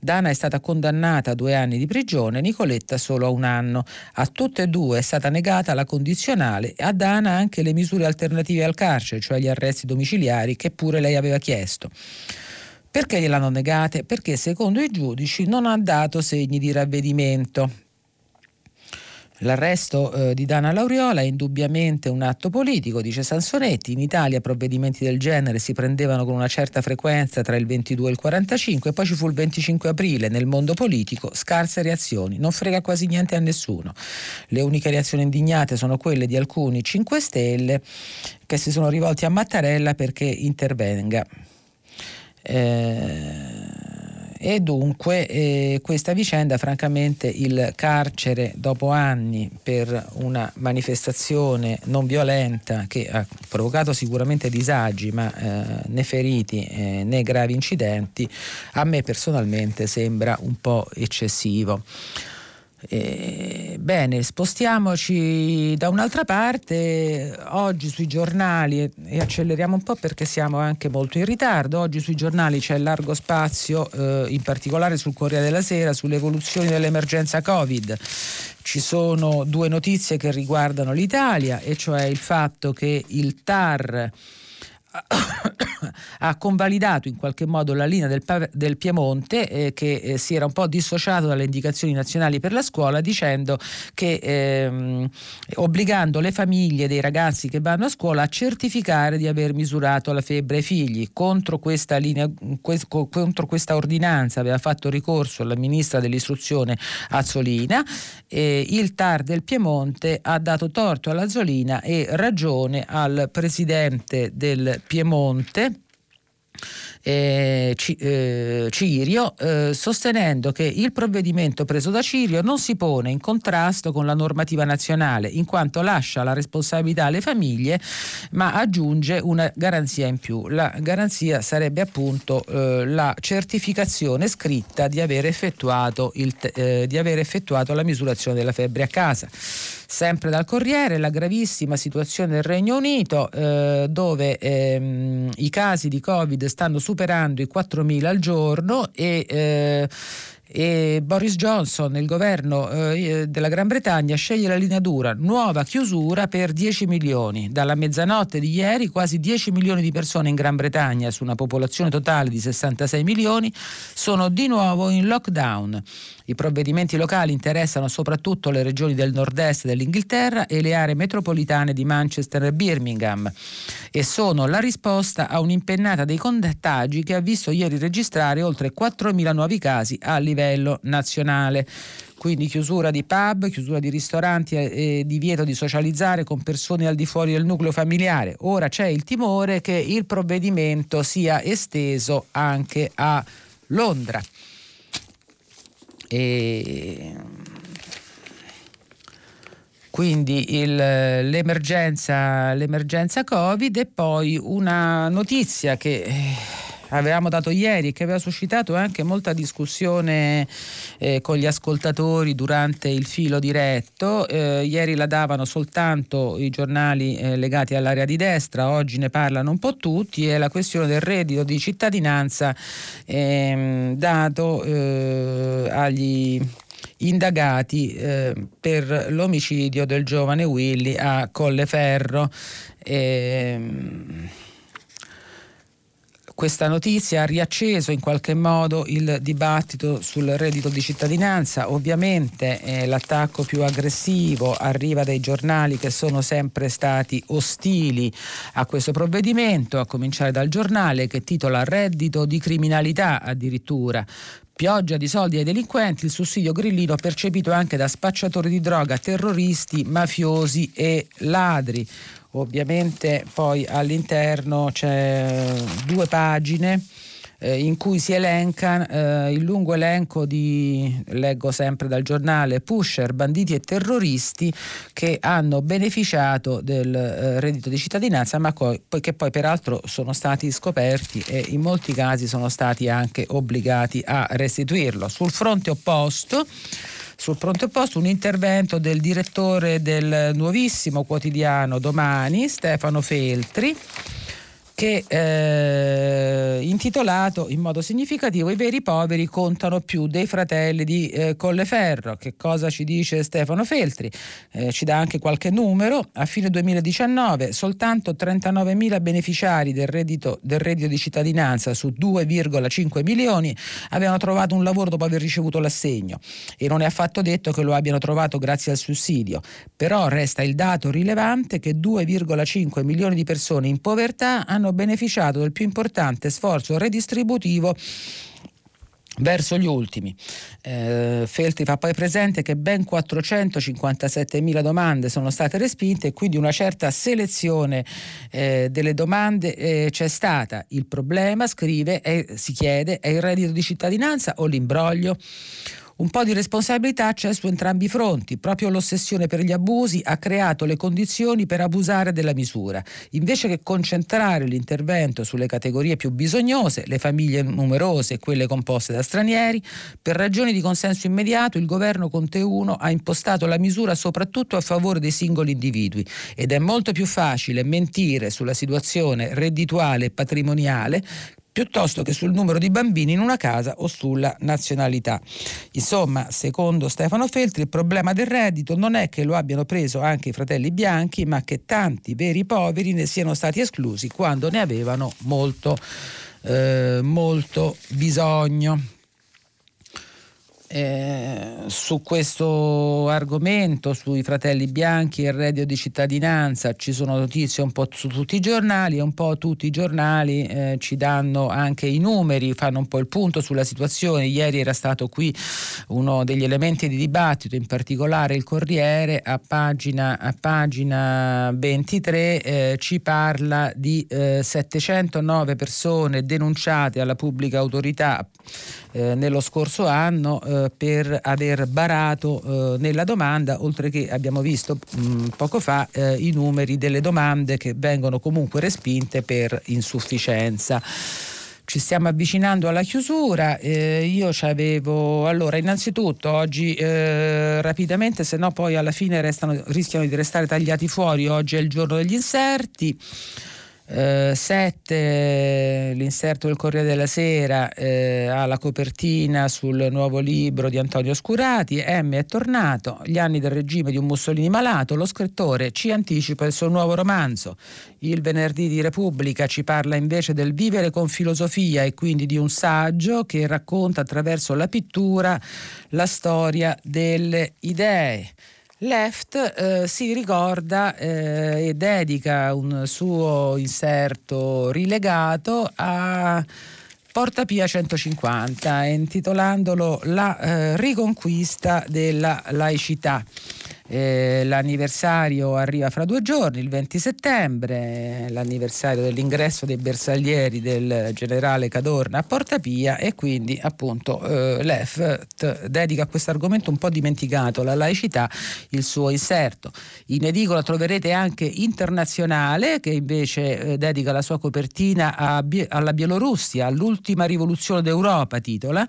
Speaker 2: Dana è stata condannata a due anni di prigione, Nicoletta solo a un anno. A tutte e due è stata negata la condizionale e a Dana anche le misure alternative al carcere, cioè gli arresti domiciliari che pure lei aveva chiesto. Perché gliel'hanno negate? Perché secondo i giudici non ha dato segni di ravvedimento. L'arresto eh, di Dana Lauriola è indubbiamente un atto politico, dice Sansonetti. In Italia provvedimenti del genere si prendevano con una certa frequenza tra il 22 e il 45 e poi ci fu il 25 aprile. Nel mondo politico scarse reazioni, non frega quasi niente a nessuno. Le uniche reazioni indignate sono quelle di alcuni 5 Stelle che si sono rivolti a Mattarella perché intervenga. Eh e dunque eh, questa vicenda, francamente, il carcere dopo anni per una manifestazione non violenta che ha provocato sicuramente disagi, ma eh, né feriti eh, né gravi incidenti, a me personalmente sembra un po' eccessivo. Eh, bene, spostiamoci da un'altra parte, oggi sui giornali, e, acceleriamo un po' perché siamo anche molto in ritardo, oggi sui giornali c'è largo spazio, eh, in particolare sul Corriere della Sera, sulle evoluzioni dell'emergenza Covid. Ci sono due notizie che riguardano l'Italia, e cioè il fatto che il TAR ha convalidato in qualche modo la linea del, del Piemonte eh, che eh, si era un po' dissociato dalle indicazioni nazionali per la scuola dicendo che ehm, obbligando le famiglie dei ragazzi che vanno a scuola a certificare di aver misurato la febbre ai figli. Contro questa, linea, contro questa ordinanza aveva fatto ricorso la ministra dell'istruzione Azzolina eh, il TAR del Piemonte ha dato torto all'Azzolina e ragione al presidente del Piemonte eh, eh, Cirio, eh, sostenendo che il provvedimento preso da Cirio non si pone in contrasto con la normativa nazionale, in quanto lascia la responsabilità alle famiglie, ma aggiunge una garanzia in più. La garanzia sarebbe appunto eh, la certificazione scritta di aver effettuato, il, eh, di aver effettuato la misurazione della febbre a casa. Sempre dal Corriere, la gravissima situazione del Regno Unito, eh, dove ehm, i casi di Covid stanno superando i 4.000 al giorno e eh, e Boris Johnson, il governo eh, della Gran Bretagna, sceglie la linea dura, nuova chiusura per 10 milioni. Dalla mezzanotte di ieri quasi 10 milioni di persone in Gran Bretagna, su una popolazione totale di 66 milioni, sono di nuovo in lockdown. I provvedimenti locali interessano soprattutto le regioni del nord-est dell'Inghilterra e le aree metropolitane di Manchester e Birmingham e sono la risposta a un'impennata dei contagi che ha visto ieri registrare oltre 4.000 nuovi casi a livello nazionale quindi chiusura di pub, chiusura di ristoranti e divieto di socializzare con persone al di fuori del nucleo familiare. Ora c'è il timore che il provvedimento sia esteso anche a Londra. E quindi il, l'emergenza, l'emergenza Covid e poi una notizia che eh, avevamo dato ieri che aveva suscitato anche molta discussione eh, con gli ascoltatori durante il filo diretto. Eh, ieri la davano soltanto i giornali eh, legati all'area di destra, oggi ne parlano un po' tutti, è la questione del reddito di cittadinanza ehm, dato eh, agli indagati eh, per l'omicidio del giovane Willy a Colleferro. Eh, Questa notizia ha riacceso in qualche modo il dibattito sul reddito di cittadinanza. Ovviamente eh, l'attacco più aggressivo arriva dai giornali che sono sempre stati ostili a questo provvedimento, a cominciare dal giornale che titola Reddito di criminalità addirittura pioggia di soldi ai delinquenti, il sussidio grillino percepito anche da spacciatori di droga, terroristi, mafiosi e ladri. Ovviamente poi all'interno c'è due pagine eh, in cui si elenca eh, il lungo elenco di, leggo sempre dal giornale, pusher, banditi e terroristi che hanno beneficiato del eh, reddito di cittadinanza, ma poi, che poi peraltro sono stati scoperti e in molti casi sono stati anche obbligati a restituirlo. Sul fronte opposto sul pronto opposto un intervento del direttore del nuovissimo quotidiano Domani, Stefano Feltri che eh, intitolato in modo significativo I veri poveri contano più dei fratelli di eh, Colleferro. Che cosa ci dice Stefano Feltri? Eh, ci dà anche qualche numero. A fine 2019 soltanto 39.000 beneficiari del reddito, del reddito di cittadinanza su 2,5 milioni avevano trovato un lavoro dopo aver ricevuto l'assegno e non è affatto detto che lo abbiano trovato grazie al sussidio. Però resta il dato rilevante che 2,5 milioni di persone in povertà hanno hanno beneficiato del più importante sforzo redistributivo verso gli ultimi. Eh, Feltri fa poi presente che ben 457.000 domande sono state respinte e quindi una certa selezione eh, delle domande eh, c'è stata. Il problema, scrive, è, si chiede, è il reddito di cittadinanza o l'imbroglio? Un po' di responsabilità c'è su entrambi i fronti. Proprio l'ossessione per gli abusi ha creato le condizioni per abusare della misura. Invece che concentrare l'intervento sulle categorie più bisognose, le famiglie numerose e quelle composte da stranieri, per ragioni di consenso immediato il governo Conte 1 ha impostato la misura soprattutto a favore dei singoli individui ed è molto più facile mentire sulla situazione reddituale e patrimoniale piuttosto che sul numero di bambini in una casa o sulla nazionalità. Insomma, secondo Stefano Feltri, il problema del reddito non è che lo abbiano preso anche i fratelli bianchi, ma che tanti veri poveri ne siano stati esclusi quando ne avevano molto, eh, molto bisogno. Eh, su questo argomento, sui fratelli bianchi e il reddito di cittadinanza, ci sono notizie un po' su tutti i giornali e un po' tutti i giornali eh, ci danno anche i numeri, fanno un po' il punto sulla situazione. Ieri era stato qui uno degli elementi di dibattito, in particolare il Corriere, a pagina, a pagina 23 eh, ci parla di 709 eh, persone denunciate alla pubblica autorità eh, nello scorso anno eh, per aver barato eh, nella domanda, oltre che abbiamo visto mh, mm, poco fa eh, i numeri delle domande che vengono comunque respinte per insufficienza ci stiamo avvicinando alla chiusura. Eh, io avevo allora, innanzitutto oggi eh, rapidamente, se no poi alla fine restano, rischiano di restare tagliati fuori. Oggi è il giorno degli inserti. 7 eh, l'inserto del Corriere della Sera eh, ha la copertina sul nuovo libro di Antonio Scurati M è tornato gli anni del regime di un Mussolini malato lo scrittore ci anticipa il suo nuovo romanzo. Il venerdì di Repubblica ci parla invece del vivere con filosofia e quindi di un saggio che racconta attraverso la pittura la storia delle idee Left eh, si ricorda eh, e dedica un suo inserto rilegato a Porta Pia 150, intitolandolo La eh, riconquista della laicità. Eh, l'anniversario arriva fra due giorni, il 20 settembre, l'anniversario dell'ingresso dei bersaglieri del generale Cadorna a Porta Pia e quindi appunto eh, l'EFT dedica a questo argomento un po' dimenticato, la laicità, il suo inserto. In edicola troverete anche Internazionale che invece eh, dedica la sua copertina a, alla Bielorussia, all'ultima rivoluzione d'Europa, titola.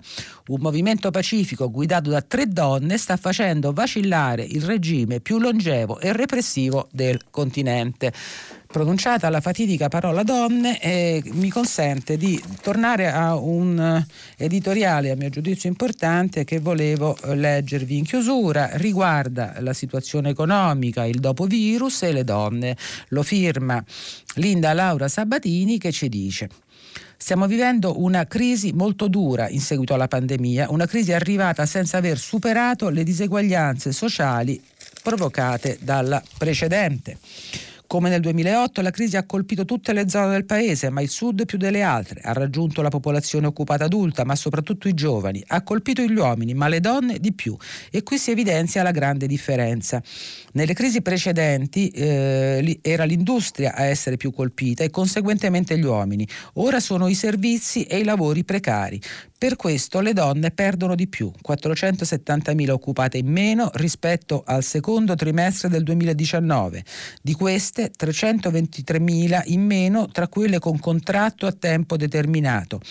Speaker 2: Un movimento pacifico guidato da tre donne sta facendo vacillare il regime regime più longevo e repressivo del continente pronunciata la fatidica parola donne eh, mi consente di tornare a un eh, editoriale a mio giudizio importante che volevo eh, leggervi in chiusura riguarda la situazione economica, il dopo virus e le donne. Lo firma Linda Laura Sabatini che ci dice Stiamo vivendo una crisi molto dura in seguito alla pandemia, una crisi arrivata senza aver superato le diseguaglianze sociali provocate dalla precedente. Come nel 2008 la crisi ha colpito tutte le zone del paese, ma il sud più delle altre. Ha raggiunto la popolazione occupata adulta, ma soprattutto i giovani. Ha colpito gli uomini, ma le donne di più. E qui si evidenzia la grande differenza. Nelle crisi precedenti eh, era l'industria a essere più colpita e conseguentemente gli uomini. Ora sono i servizi e i lavori precari. Per questo le donne perdono di più, 470.000 occupate in meno rispetto al secondo trimestre del 2019. Di queste 323.000 in meno tra quelle con contratto a tempo determinato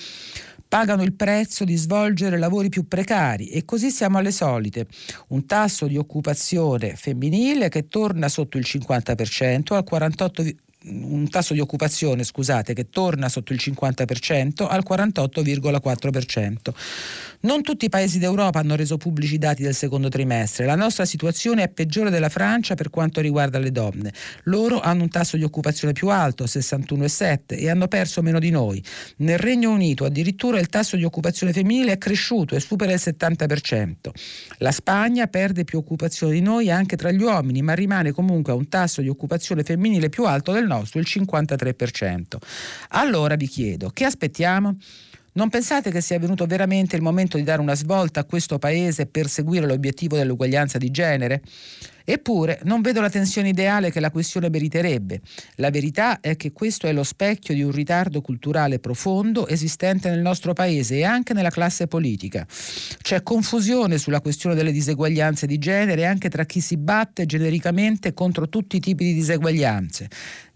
Speaker 2: pagano il prezzo di svolgere lavori più precari e così siamo alle solite. Un tasso di occupazione femminile che torna sotto il 50% al 48 un tasso di occupazione, scusate, che torna sotto il 50% al 48,4%. Non tutti i paesi d'Europa hanno reso pubblici i dati del secondo trimestre. La nostra situazione è peggiore della Francia per quanto riguarda le donne. Loro hanno un tasso di occupazione più alto, 61,7, e hanno perso meno di noi. Nel Regno Unito addirittura il tasso di occupazione femminile è cresciuto e supera il 70%. La Spagna perde più occupazione di noi anche tra gli uomini, ma rimane comunque a un tasso di occupazione femminile più alto del nostro, il 53%. Allora vi chiedo, che aspettiamo? Non pensate che sia venuto veramente il momento di dare una svolta a questo Paese per seguire l'obiettivo dell'uguaglianza di genere? Eppure non vedo la tensione ideale che la questione meriterebbe. La verità è che questo è lo specchio di un ritardo culturale profondo esistente nel nostro paese e anche nella classe politica. C'è confusione sulla questione delle diseguaglianze di genere anche tra chi si batte genericamente contro tutti i tipi di diseguaglianze.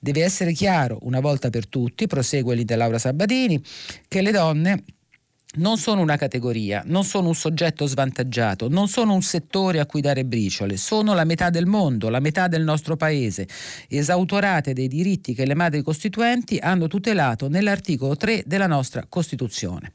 Speaker 2: Deve essere chiaro, una volta per tutti, prosegue l'Ida Laura Sabatini, che le donne non sono una categoria, non sono un soggetto svantaggiato, non sono un settore a cui dare briciole, sono la metà del mondo, la metà del nostro paese, esautorate dei diritti che le madri costituenti hanno tutelato nell'articolo 3 della nostra Costituzione.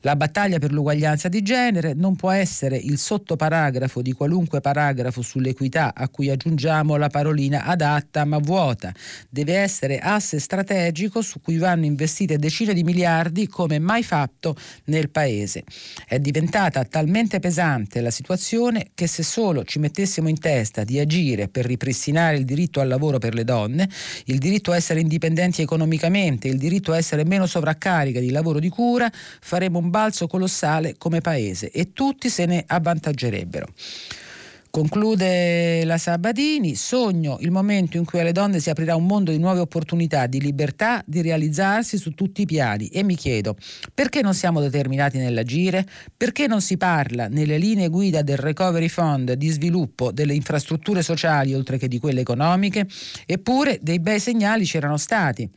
Speaker 2: La battaglia per l'uguaglianza di genere non può essere il sottoparagrafo di qualunque paragrafo sull'equità a cui aggiungiamo la parolina adatta ma vuota. Deve essere asse strategico su cui vanno investite decine di miliardi come mai fatto nel Paese. È diventata talmente pesante la situazione che se solo ci mettessimo in testa di agire per ripristinare il diritto al lavoro per le donne, il diritto a essere indipendenti economicamente, il diritto a essere meno sovraccarica di lavoro di cura, faremo un balzo colossale come paese e tutti se ne avvantaggerebbero. Conclude la Sabatini, sogno il momento in cui alle donne si aprirà un mondo di nuove opportunità, di libertà, di realizzarsi su tutti i piani e mi chiedo perché non siamo determinati nell'agire? Perché non si parla nelle linee guida del Recovery Fund di sviluppo delle infrastrutture sociali oltre che di quelle economiche? Eppure dei bei segnali c'erano stati.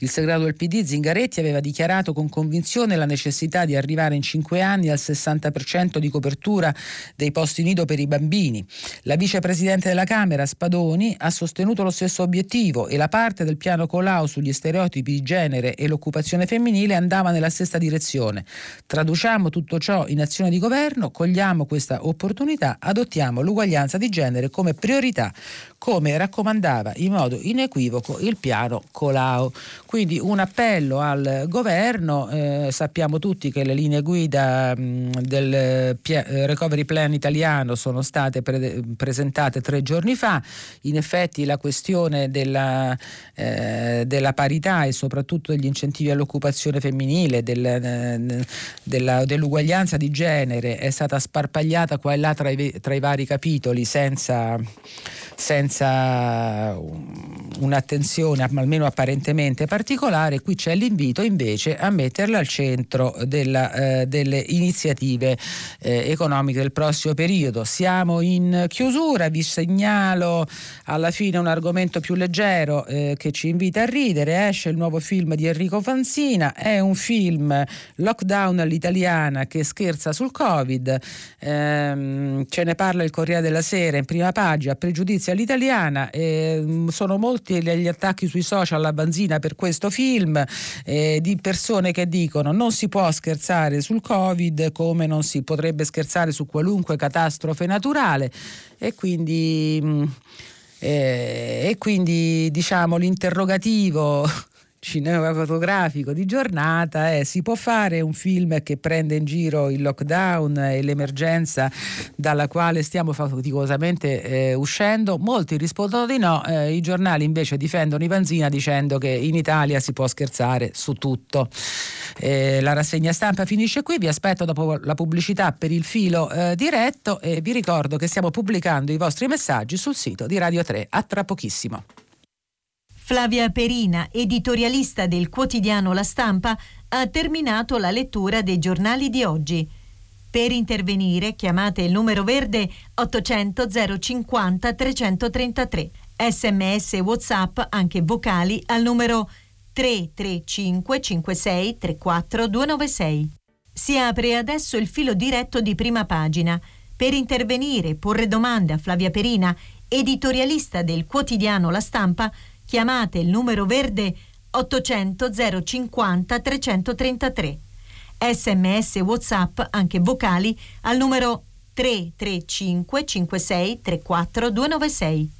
Speaker 2: Il segretario del PD Zingaretti aveva dichiarato con convinzione la necessità di arrivare in cinque anni al 60% di copertura dei posti nido per i bambini. La vicepresidente della Camera Spadoni ha sostenuto lo stesso obiettivo e la parte del piano Colau sugli stereotipi di genere e l'occupazione femminile andava nella stessa direzione. Traduciamo tutto ciò in azione di governo, cogliamo questa opportunità, adottiamo l'uguaglianza di genere come priorità, come raccomandava in modo inequivoco il piano Colau. Quindi un appello al governo, eh, sappiamo tutti che le linee guida mh, del eh, Recovery Plan italiano sono state pre- presentate tre giorni fa, in effetti la questione della, eh, della, parità e soprattutto degli incentivi all'occupazione femminile, del, eh, della, dell'uguaglianza di genere è stata sparpagliata qua e là tra i, tra i vari capitoli senza, senza un'attenzione almeno apparentemente assolutamente particolare, qui c'è l'invito invece a metterla al centro della, eh, delle iniziative eh, economiche del prossimo periodo. Siamo in chiusura, vi segnalo alla fine un argomento più leggero eh, che ci invita a ridere, esce il nuovo film di Enrico Fanzina, è un film lockdown all'italiana che scherza sul Covid, ehm, ce ne parla il Corriere della Sera in prima pagina, pregiudizio all'italiana, ehm, sono molti gli attacchi sui social alla benzina per questo film eh, di persone che dicono non si può scherzare sul Covid come non si potrebbe scherzare su qualunque catastrofe naturale e quindi, mh, mm, eh, e quindi diciamo l'interrogativo cinematografico di giornata è si può fare un film che prende in giro il lockdown e l'emergenza dalla quale stiamo faticosamente eh, uscendo? Molti rispondono di no eh, i giornali invece difendono Ivanzina dicendo che in Italia si può scherzare su tutto. Eh, la rassegna stampa finisce qui vi aspetto dopo la pubblicità per il filo eh, diretto e vi ricordo che stiamo pubblicando i vostri messaggi sul sito di Radio 3 a tra pochissimo
Speaker 1: Flavia Perina, editorialista del quotidiano La Stampa, ha terminato la lettura dei giornali di oggi. Per intervenire chiamate il numero verde 800 050 333. Sms WhatsApp anche vocali al numero 335 56 34 296. Si apre adesso il filo diretto di prima pagina. Per intervenire e porre domande a Flavia Perina, editorialista del quotidiano La Stampa, chiamate il numero verde 800 050 333. Sms WhatsApp, anche vocali, al numero 335 56 34 296.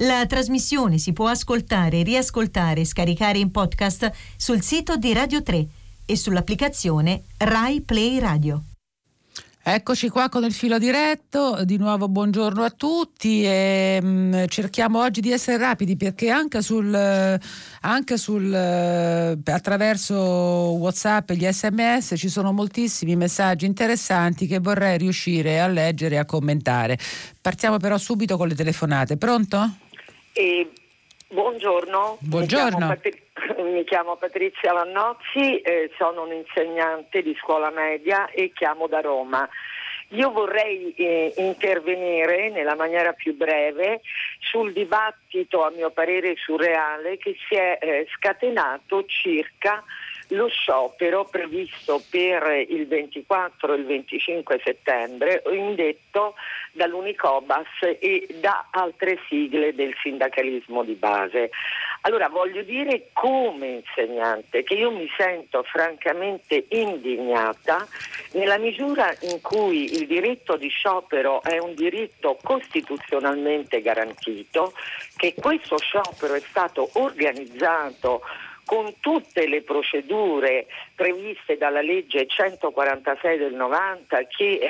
Speaker 1: La trasmissione si può ascoltare, riascoltare e scaricare in podcast sul sito di Radio 3 e sull'applicazione Rai Play Radio.
Speaker 2: Eccoci qua con il filo diretto, di nuovo buongiorno a tutti e mh, mm, cerchiamo oggi di essere rapidi perché anche, sul, anche sul, eh, attraverso Whatsapp e gli sms ci sono moltissimi messaggi interessanti che vorrei riuscire a leggere e a commentare. Partiamo però subito con le telefonate. Pronto?
Speaker 3: Eh, buongiorno.
Speaker 2: Buongiorno.
Speaker 3: Mi chiamo, Patri- mi chiamo Patrizia Vannozzi, eh, sono un'insegnante di scuola media e chiamo da Roma. Io vorrei eh, intervenire nella maniera più breve sul dibattito, a mio parere surreale, che si è eh, scatenato circa lo sciopero previsto per il 24 e il 25 settembre, indetto dall'Unicobas e da altre sigle del sindacalismo di base. Allora voglio dire come insegnante che io mi sento francamente indignata nella misura in cui il diritto di sciopero è un diritto costituzionalmente garantito, che questo sciopero è stato organizzato con tutte le procedure previste dalla legge 146 del 90 che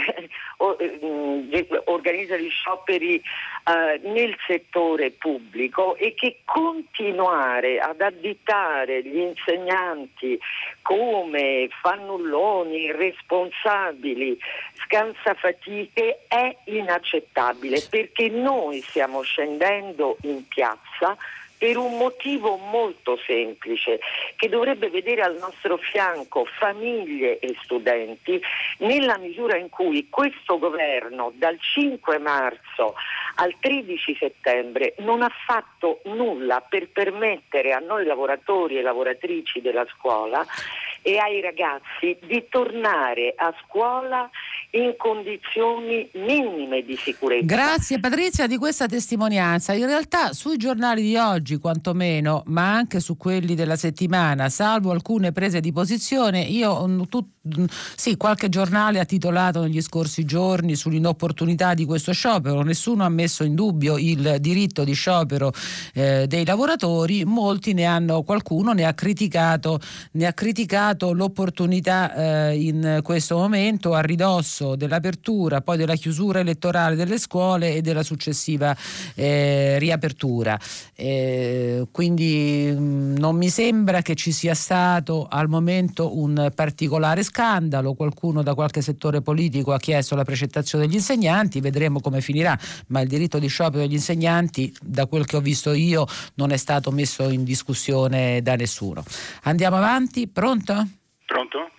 Speaker 3: eh, organizza gli scioperi eh, nel settore pubblico e che continuare ad additare gli insegnanti come fannulloni, irresponsabili, scansafatiche è inaccettabile perché noi stiamo scendendo in piazza per un motivo molto semplice che dovrebbe vedere al nostro fianco famiglie e studenti nella misura in cui questo governo dal 5 marzo al 13 settembre non ha fatto nulla per permettere a noi lavoratori e lavoratrici della scuola e ai ragazzi di tornare a scuola in condizioni minime di sicurezza.
Speaker 2: Grazie Patrizia di questa testimonianza. In realtà sui giornali di oggi quantomeno, ma anche su quelli della settimana, salvo alcune prese di posizione, io mm, tu, mm, sì, qualche giornale ha titolato negli scorsi giorni sull'inopportunità di questo sciopero, nessuno ha messo in dubbio il diritto di sciopero eh, dei lavoratori, molti ne hanno, qualcuno ne ha criticato, ne ha criticato l'opportunità eh, in questo momento a ridosso dell'apertura, poi della chiusura elettorale delle scuole e della successiva eh, riapertura. Eh, quindi mh, mm, non mi sembra che ci sia stato al momento un particolare scandalo, qualcuno da qualche settore politico ha chiesto la precettazione degli insegnanti, vedremo come finirà, ma il diritto di sciopero degli insegnanti, da quel che ho visto io, non è stato messo in discussione da nessuno. Andiamo avanti, pronto?
Speaker 4: Pronto?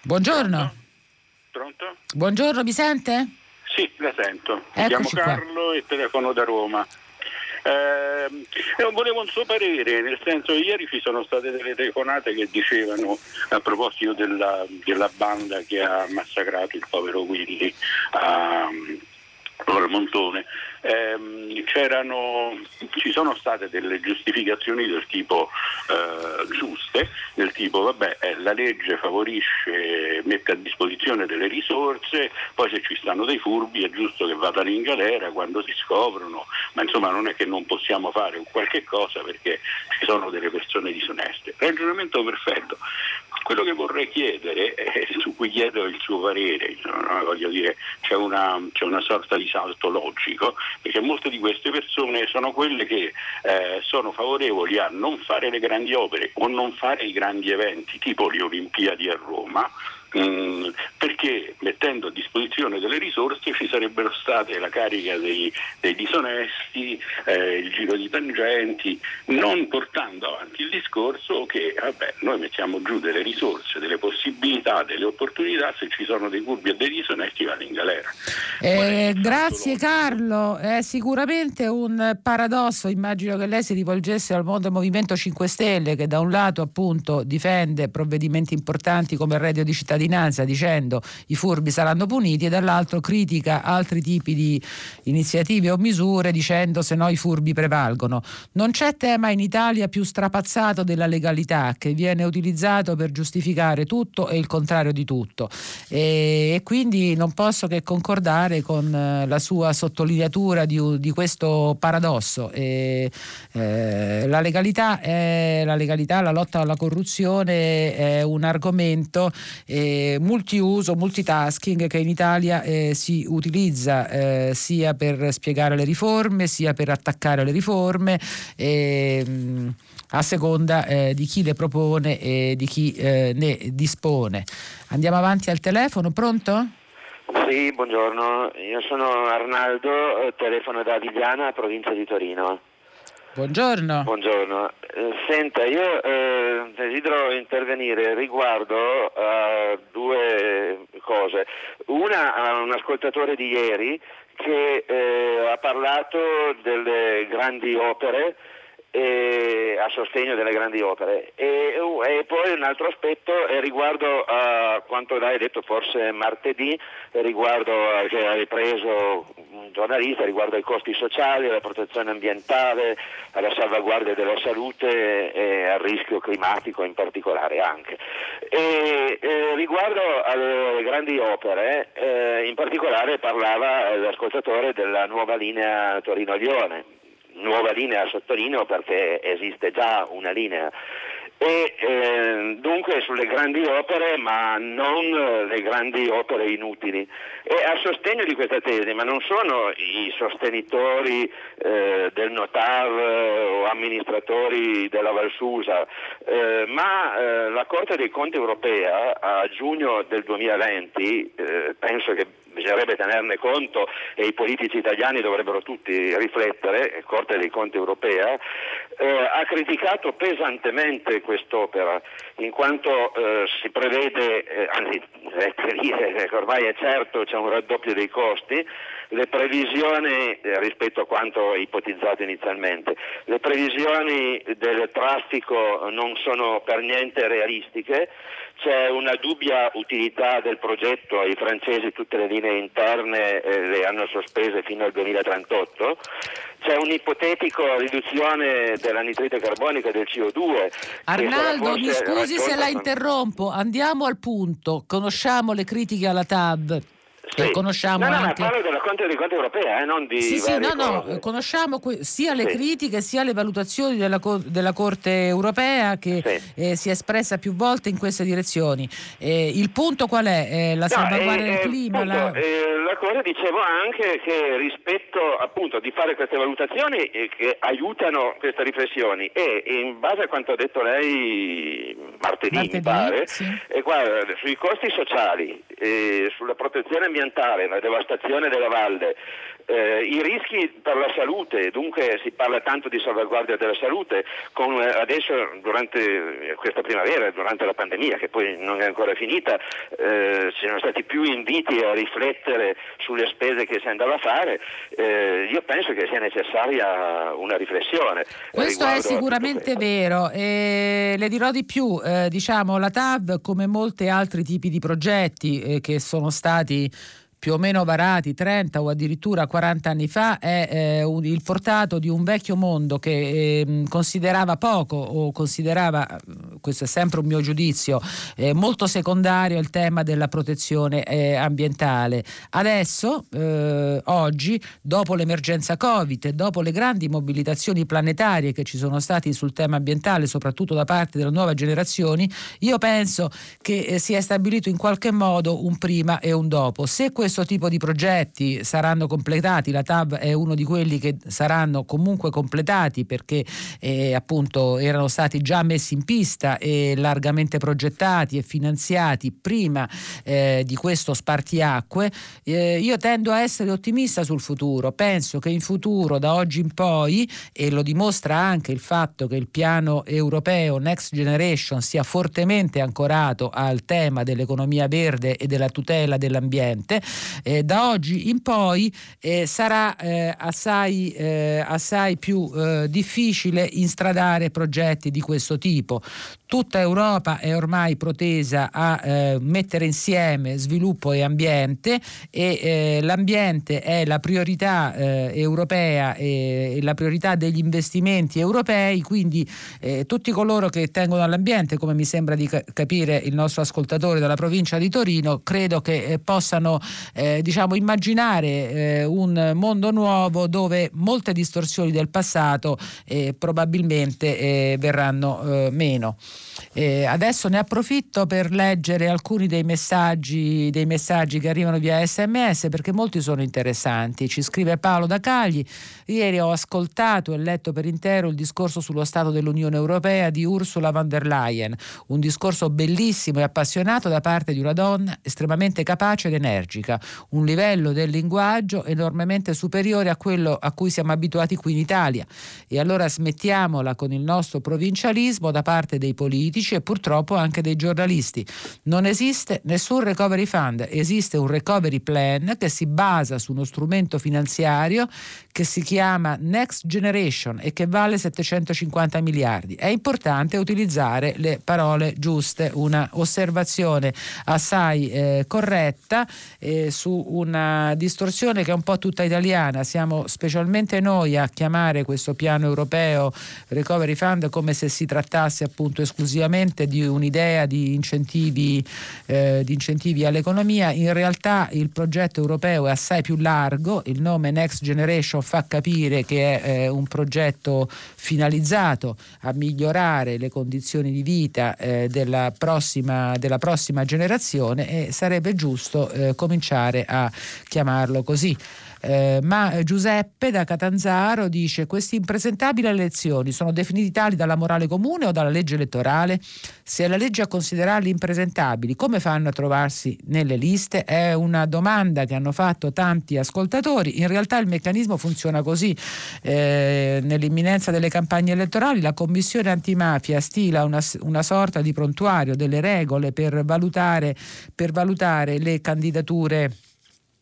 Speaker 2: Buongiorno.
Speaker 4: Pronto? Pronto?
Speaker 2: Buongiorno, mi sente?
Speaker 4: Sì, la sento. Mi chiamo Carlo qua. e telefono da Roma. Eh, volevo un suo parere, nel senso ieri ci sono state delle telefonate che dicevano a proposito della, della banda che ha massacrato il povero Willy a, allora, Montone, ehm, ci sono state delle giustificazioni del tipo eh, giuste, del tipo vabbè eh, la legge favorisce, mette a disposizione delle risorse, poi se ci stanno dei furbi è giusto che vadano in galera quando si scoprono, ma insomma non è che non possiamo fare qualche cosa perché ci sono delle persone disoneste. Ragionamento perfetto. Quello che vorrei chiedere, eh, su cui chiedo il suo parere, no, dire, c'è una, c'è una sorta di salto logico, perché molte di queste persone sono quelle che eh, sono favorevoli a non fare le grandi opere o non fare i grandi eventi, tipo le Olimpiadi a Roma, Mm, perché mettendo a disposizione delle risorse ci sarebbero state la carica dei, dei disonesti, eh, il giro di tangenti, non portando avanti il discorso che vabbè, noi mettiamo giù delle risorse, delle possibilità, delle opportunità, se ci sono dei curbi e dei disonesti vanno in galera.
Speaker 2: Eh, grazie Carlo, è sicuramente un paradosso, immagino che lei si rivolgesse al mondo del Movimento 5 Stelle che da un lato appunto difende provvedimenti importanti come il reddito di cittadinanza, cittadinanza dicendo i furbi saranno puniti e dall'altro critica altri tipi di iniziative o misure dicendo se no i furbi prevalgono. Non c'è tema in Italia più strapazzato della legalità che viene utilizzato per giustificare tutto e il contrario di tutto e, e quindi non posso che concordare con eh, la sua sottolineatura di, di questo paradosso. E, eh, la, legalità è, la legalità, la lotta alla corruzione è un argomento eh, multiuso, multitasking che in Italia eh, si utilizza eh, sia per spiegare le riforme sia per attaccare le riforme. Eh, a seconda eh, di chi le propone e di chi eh, ne dispone. Andiamo avanti al telefono, pronto?
Speaker 5: Sì, buongiorno, io sono Arnaldo, eh, telefono da Vigliana, provincia di Torino.
Speaker 2: Buongiorno.
Speaker 5: Buongiorno. Eh, senta, io eh, desidero intervenire riguardo a due cose. Una a un ascoltatore di ieri che eh, ha parlato delle grandi opere e a sostegno delle grandi opere. E, e, poi un altro aspetto è riguardo a quanto lei ha detto forse martedì, riguardo a, che ha ripreso un giornalista, riguardo ai costi sociali, alla protezione ambientale, alla salvaguardia della salute e al rischio climatico in particolare anche. E, e riguardo alle grandi opere, eh, in particolare parlava l'ascoltatore della nuova linea Torino-Lione nuova linea sottolineo perché esiste già una linea. E eh, dunque sulle grandi opere ma non le grandi opere inutili. E a sostegno di questa tesi ma non sono i sostenitori eh, del Notar o amministratori della Valsusa eh, ma eh, la Corte dei Conti europea a giugno del 2020 eh, penso che bisognerebbe tenerne conto e i politici italiani dovrebbero tutti riflettere, Corte dei Conti europea, eh, ha criticato pesantemente quest'opera in quanto eh, si prevede, eh, anzi eh, ormai è certo c'è un raddoppio dei costi, le previsioni eh, rispetto a quanto ipotizzato inizialmente, le previsioni del traffico non sono per niente realistiche, c'è una dubbia utilità del progetto, i francesi tutte le linee interne eh, le hanno sospese fino al 2038, c'è un'ipotetico riduzione dell'anidride carbonica e del CO2.
Speaker 2: Arnaldo, mi scusi se la interrompo, andiamo al punto, conosciamo le critiche alla TAB. Sì. conosciamo
Speaker 5: no, no,
Speaker 2: anche...
Speaker 5: parlo della Conte dei Conti europea, eh, non di
Speaker 2: Sì, sì, no, no, conosciamo que- sia le sì. critiche sia le valutazioni della, co- della Corte europea che sì. eh, si è espressa più volte in queste direzioni. Eh, il punto qual è? Eh, la salvaguardia del
Speaker 5: eh,
Speaker 2: clima?
Speaker 5: Punto,
Speaker 2: la...
Speaker 5: Eh, la Corte dicevo anche che rispetto appunto di fare queste valutazioni eh, che aiutano queste riflessioni e in base a quanto ha detto lei martedì, martedì mi pare, e qua, sui costi sociali, sulla protezione ambientale, la devastazione della valle, eh, i rischi per la salute, dunque si parla tanto di salvaguardia della salute, con, eh, adesso durante questa primavera, durante la pandemia che poi non è ancora finita, eh, ci sono stati più inviti a riflettere sulle spese che si andava a fare, eh, io penso che sia necessaria una riflessione.
Speaker 2: Questo è sicuramente vero e le dirò di più, eh, diciamo la TAV come molti altri tipi di progetti eh, che sono stati più o meno varati 30 o addirittura 40 anni fa è eh, un, il portato di un vecchio mondo che eh, considerava poco o considerava, questo è sempre un mio giudizio, eh, molto secondario il tema della protezione eh, ambientale. Adesso, eh, oggi, dopo l'emergenza Covid e dopo le grandi mobilitazioni planetarie che ci sono state sul tema ambientale, soprattutto da parte delle nuove generazioni, io penso che eh, si è stabilito in qualche modo un prima e un dopo. Se questo questo tipo di progetti saranno completati, la TAV è uno di quelli che saranno comunque completati perché eh, appunto erano stati già messi in pista e largamente progettati e finanziati prima eh, di questo spartiacque, eh, io tendo a essere ottimista sul futuro, penso che in futuro da oggi in poi, e lo dimostra anche il fatto che il piano europeo Next Generation sia fortemente ancorato al tema dell'economia verde e della tutela dell'ambiente, eh, da oggi in poi eh, sarà eh, assai, eh, assai, più eh, difficile instradare progetti di questo tipo. Tutta Europa è ormai protesa a eh, mettere insieme sviluppo e ambiente e l'ambiente è la priorità europea e, e, la priorità degli investimenti europei, quindi tutti coloro che tengono all'ambiente, come mi sembra di ca- capire il nostro ascoltatore dalla provincia di Torino, credo che possano eh, diciamo, immaginare un mondo nuovo dove molte distorsioni del passato probabilmente verranno meno. Eh, adesso ne approfitto per leggere alcuni dei messaggi, dei messaggi che arrivano via sms perché molti sono interessanti. Ci scrive Paolo da Cagli, ieri ho ascoltato e letto per intero il discorso sullo Stato dell'Unione Europea di Ursula von der Leyen, un discorso bellissimo e appassionato da parte di una donna estremamente capace ed energica, un livello del linguaggio enormemente superiore a quello a cui siamo abituati qui in Italia. E allora smettiamola con il nostro provincialismo da parte dei politici politici e purtroppo anche dei giornalisti. Non esiste nessun recovery fund, esiste un recovery plan che si basa su uno strumento finanziario che si chiama Next Generation e che vale 750 miliardi. È importante utilizzare le parole giuste, una osservazione assai eh, corretta eh, su una distorsione che è un po' tutta italiana. Siamo specialmente noi a chiamare questo piano europeo Recovery Fund come se si trattasse appunto esclusivamente di un'idea di incentivi, eh, di incentivi all'economia. In realtà il progetto europeo è assai più largo, il nome Next Generation fa capire che è eh, un progetto finalizzato a migliorare le condizioni di vita eh, della, prossima, della, prossima, generazione e sarebbe giusto eh, cominciare a chiamarlo così. Eh, ma Giuseppe da Catanzaro dice queste impresentabili elezioni sono definiti tali dalla morale comune o dalla legge elettorale? Se è la legge a considerarli impresentabili, come fanno a trovarsi nelle liste? È una domanda che hanno fatto tanti ascoltatori. In realtà il meccanismo funziona così. Eh, nell'imminenza delle campagne elettorali la Commissione antimafia stila una, una sorta di prontuario delle regole per valutare, per valutare le candidature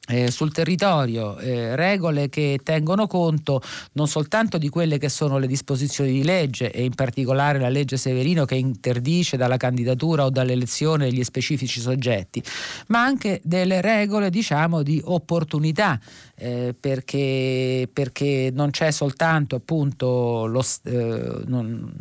Speaker 2: eh, sul territorio eh, regole che tengono conto non soltanto di quelle che sono le disposizioni di legge e in particolare la legge Severino che interdice dalla candidatura o dall'elezione degli specifici soggetti, ma anche delle regole diciamo di opportunità eh, perché, perché, non c'è soltanto appunto lo, eh, non,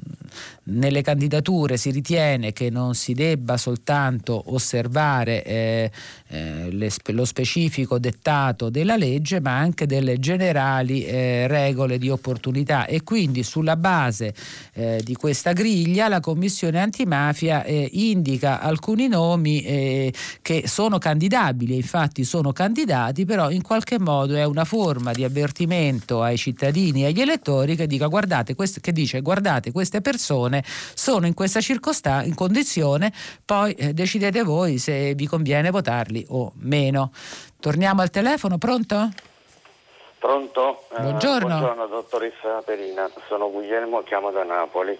Speaker 2: nelle candidature si ritiene che non si debba soltanto osservare eh, eh le, lo specifico dettato della legge ma anche delle generali eh, regole di opportunità. E quindi sulla base di questa griglia la Commissione antimafia indica alcuni nomi che sono candidabili infatti sono candidati però in qualche modo modo è una forma di avvertimento ai cittadini e agli elettori che, dica, guardate, quest- che dice guardate queste persone sono in questa circostanza, in condizione, poi eh, decidete voi se vi conviene votarli o meno. Torniamo al telefono, pronto?
Speaker 5: Pronto?
Speaker 2: Buongiorno.
Speaker 5: Eh, buongiorno dottoressa Perina, sono Guglielmo, chiamo da Napoli.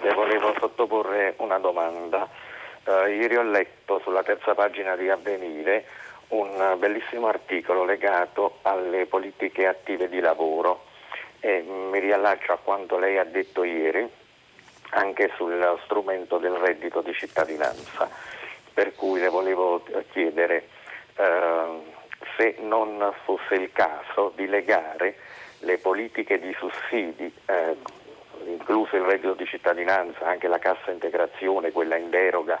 Speaker 5: Le volevo sottoporre una domanda. Eh, ieri ho letto sulla terza pagina di Avvenire un bellissimo articolo legato alle politiche attive di lavoro. E mi riallaccio a quanto lei ha detto ieri anche sul strumento del reddito di cittadinanza, per cui le volevo chiedere eh,
Speaker 6: se non fosse il caso di legare le politiche di sussidi, eh, incluso il reddito di cittadinanza, anche la cassa integrazione, quella in deroga,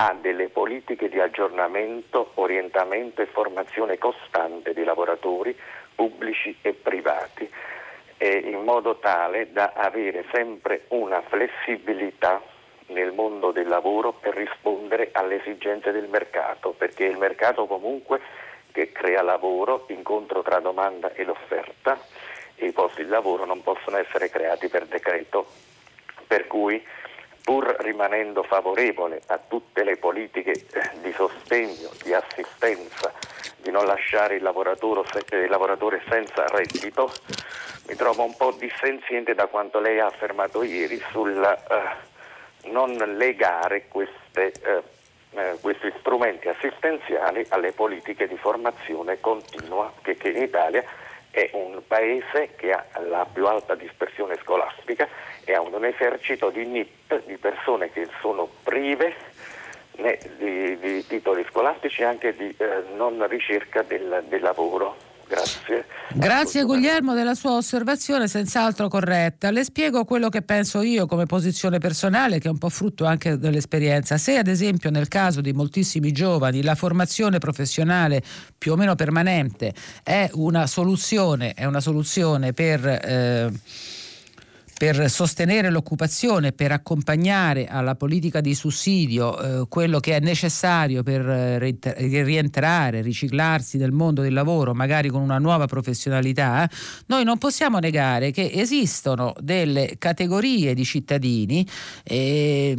Speaker 6: a delle politiche di aggiornamento, orientamento e formazione costante di lavoratori pubblici e privati, eh, in modo tale da avere sempre una flessibilità nel mondo del lavoro per rispondere alle esigenze del mercato, perché il mercato comunque che crea lavoro, incontro tra domanda e l'offerta e i posti di lavoro non possono essere creati per decreto, per cui pur rimanendo favorevole a tutte le politiche eh, di sostegno, di assistenza, di non lasciare il lavoratore, il lavoratore senza reddito, mi trovo un po' dissenziente da quanto lei ha affermato ieri sul eh, non legare queste eh, eh, questi strumenti assistenziali alle politiche di formazione continua che, che in Italia è un paese che ha la più alta dispersione scolastica e ha un esercito di NIP di persone che sono prive di, di titoli scolastici e anche di eh, non ricerca del, del lavoro. Grazie.
Speaker 2: Grazie Guglielmo della sua osservazione, senz'altro corretta. Le spiego quello che penso io come posizione personale, che è un po' frutto anche dell'esperienza. Se ad esempio nel caso di moltissimi giovani la formazione professionale più o meno permanente è una soluzione, è una soluzione per... Eh, per sostenere l'occupazione, per accompagnare alla politica di sussidio eh, quello che è necessario per eh, rientrare, riciclarsi nel mondo del lavoro, magari con una nuova professionalità, noi non possiamo negare che esistono delle categorie di cittadini eh,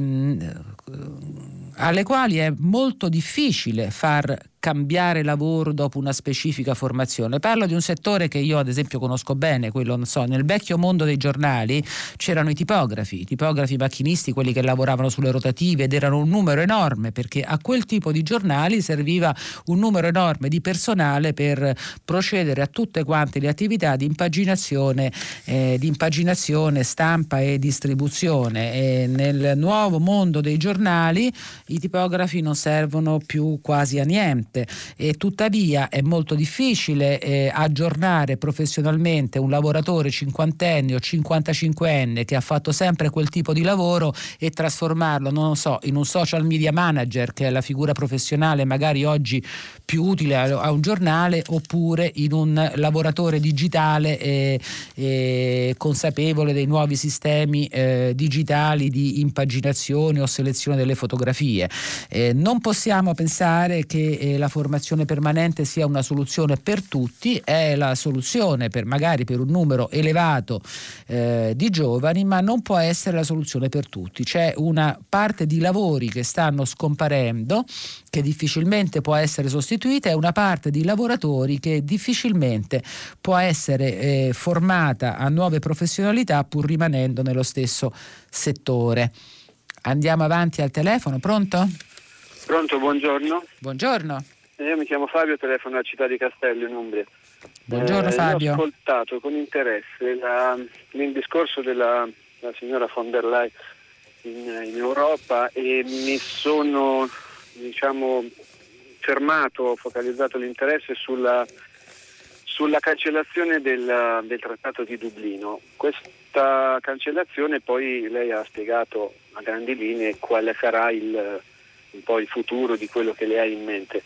Speaker 2: alle quali è molto difficile far cambiare lavoro dopo una specifica formazione. Parlo di un settore che io ad esempio conosco bene, quello non so, nel vecchio mondo dei giornali c'erano i tipografi, i tipografi macchinisti, quelli che lavoravano sulle rotative ed erano un numero enorme perché a quel tipo di giornali serviva un numero enorme di personale per procedere a tutte quante le attività di impaginazione, eh, di impaginazione stampa e distribuzione. E nel nuovo mondo dei giornali i tipografi non servono più quasi a niente importante e tuttavia è molto difficile eh, aggiornare professionalmente un lavoratore cinquantenne o cinquantacinquenne che ha fatto sempre quel tipo di lavoro e trasformarlo, non so, in un social media manager che è la figura professionale magari oggi più utile a, a un giornale oppure in un lavoratore digitale e, e consapevole dei nuovi sistemi eh, digitali di impaginazione o selezione delle fotografie. Eh, non possiamo pensare che eh, la formazione permanente sia una soluzione per tutti, è la soluzione per magari per un numero elevato eh, di giovani, ma non può essere la soluzione per tutti. C'è una parte di lavori che stanno scomparendo, che difficilmente può essere sostituita, e una parte di lavoratori che difficilmente può essere eh, formata a nuove professionalità pur rimanendo nello stesso settore. Andiamo avanti al telefono, pronto?
Speaker 7: Pronto, buongiorno.
Speaker 2: Buongiorno.
Speaker 7: Io mi chiamo Fabio, telefono alla città di Castello in Umbria.
Speaker 2: Buongiorno eh, Fabio.
Speaker 7: Ho ascoltato con interesse la, il discorso della signora von der Leyen in, in, Europa e mi sono diciamo, fermato, focalizzato l'interesse sulla, sulla cancellazione del, del, trattato di Dublino. Questa cancellazione poi lei ha spiegato a grandi linee quale sarà il un po' il futuro di quello che lei ha in mente.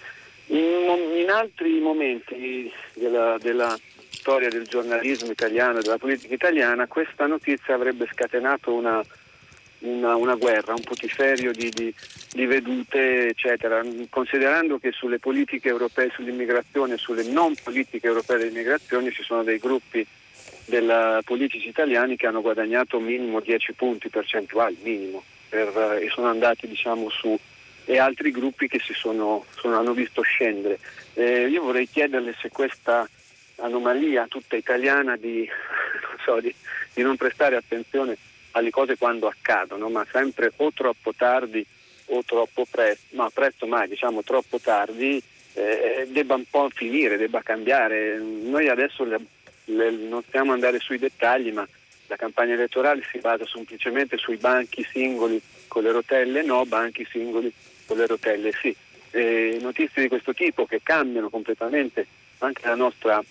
Speaker 7: In, in altri momenti della, della, storia del giornalismo italiano, della politica italiana, questa notizia avrebbe scatenato una, una, una guerra, un putiferio di, di, di, vedute, eccetera, considerando che sulle politiche europee sull'immigrazione, sulle non politiche europee dell'immigrazione ci sono dei gruppi della, politici italiani che hanno guadagnato minimo 10 punti percentuali, minimo, per, e sono andati diciamo, su e altri gruppi che si sono, sono, hanno visto scendere. Eh, io vorrei chiederle se questa anomalia tutta italiana di non, so, di, di non, prestare attenzione alle cose quando accadono, ma sempre o troppo tardi o troppo presto, ma presto mai, diciamo troppo tardi, eh, debba un po' finire, debba cambiare. Noi adesso le, le, non stiamo andare sui dettagli, ma la campagna elettorale si basa semplicemente sui banchi singoli con le rotelle, no, banchi singoli con le rotelle sì. eh, notizie di questo tipo che cambiano completamente anche la nostra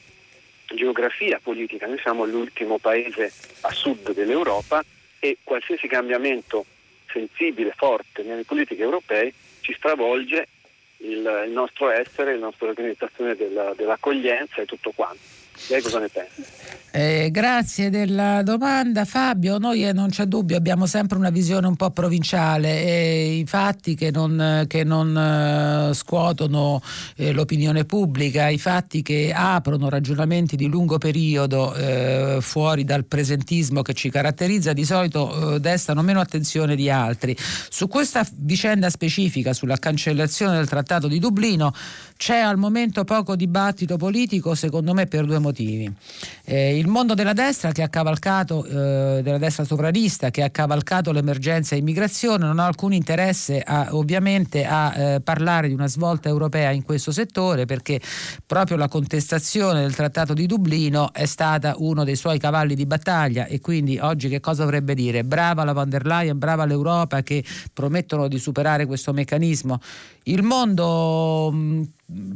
Speaker 7: geografia politica. Noi siamo l'ultimo paese a sud dell'Europa e qualsiasi cambiamento sensibile, forte nelle politiche europee ci stravolge il, il nostro essere, la nostra organizzazione della, dell'accoglienza e tutto quanto. Lei cosa ne pensa?
Speaker 2: Eh, grazie della domanda Fabio, noi eh, non c'è dubbio abbiamo sempre una visione un po' provinciale e i fatti che non, che non uh, scuotono eh, l'opinione pubblica, i fatti che aprono ragionamenti di lungo periodo eh, fuori dal presentismo che ci caratterizza di solito eh, destano meno attenzione di altri. Su questa vicenda specifica, sulla cancellazione del Trattato di Dublino, c'è al momento poco dibattito politico secondo me per due motivi. Eh, il mondo della destra che ha cavalcato, eh, della destra sovranista che ha cavalcato l'emergenza immigrazione non ha alcun interesse a, ovviamente a eh, parlare di una svolta europea in questo settore perché proprio la contestazione del Trattato di Dublino è stata uno dei suoi cavalli di battaglia e quindi oggi che cosa dovrebbe dire? Brava la von der Leyen, brava l'Europa che promettono di superare questo meccanismo. Il mondo mh,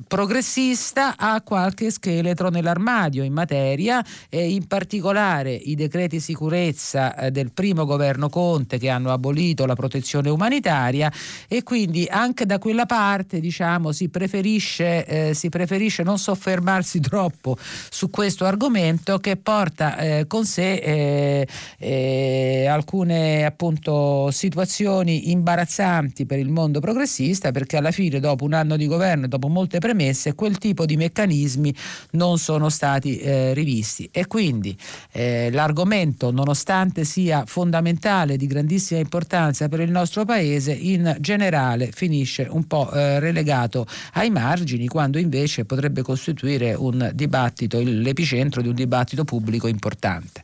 Speaker 2: progressista ha qualche scheletro nell'armadio in materia e in particolare i decreti sicurezza eh, del primo governo Conte che hanno abolito la protezione umanitaria e quindi anche da quella parte diciamo, si, preferisce, eh, si preferisce non soffermarsi troppo su questo argomento che porta eh, con sé eh, eh alcune appunto situazioni imbarazzanti per il mondo progressista perché alla fine dopo un anno di governo e dopo molte premesse, quel tipo di meccanismi non sono stati eh, rivisti e quindi eh, l'argomento, nonostante sia fondamentale, di grandissima importanza per il nostro Paese, in generale finisce un po' eh, relegato ai margini, quando invece potrebbe costituire un dibattito, l'epicentro di un dibattito pubblico importante.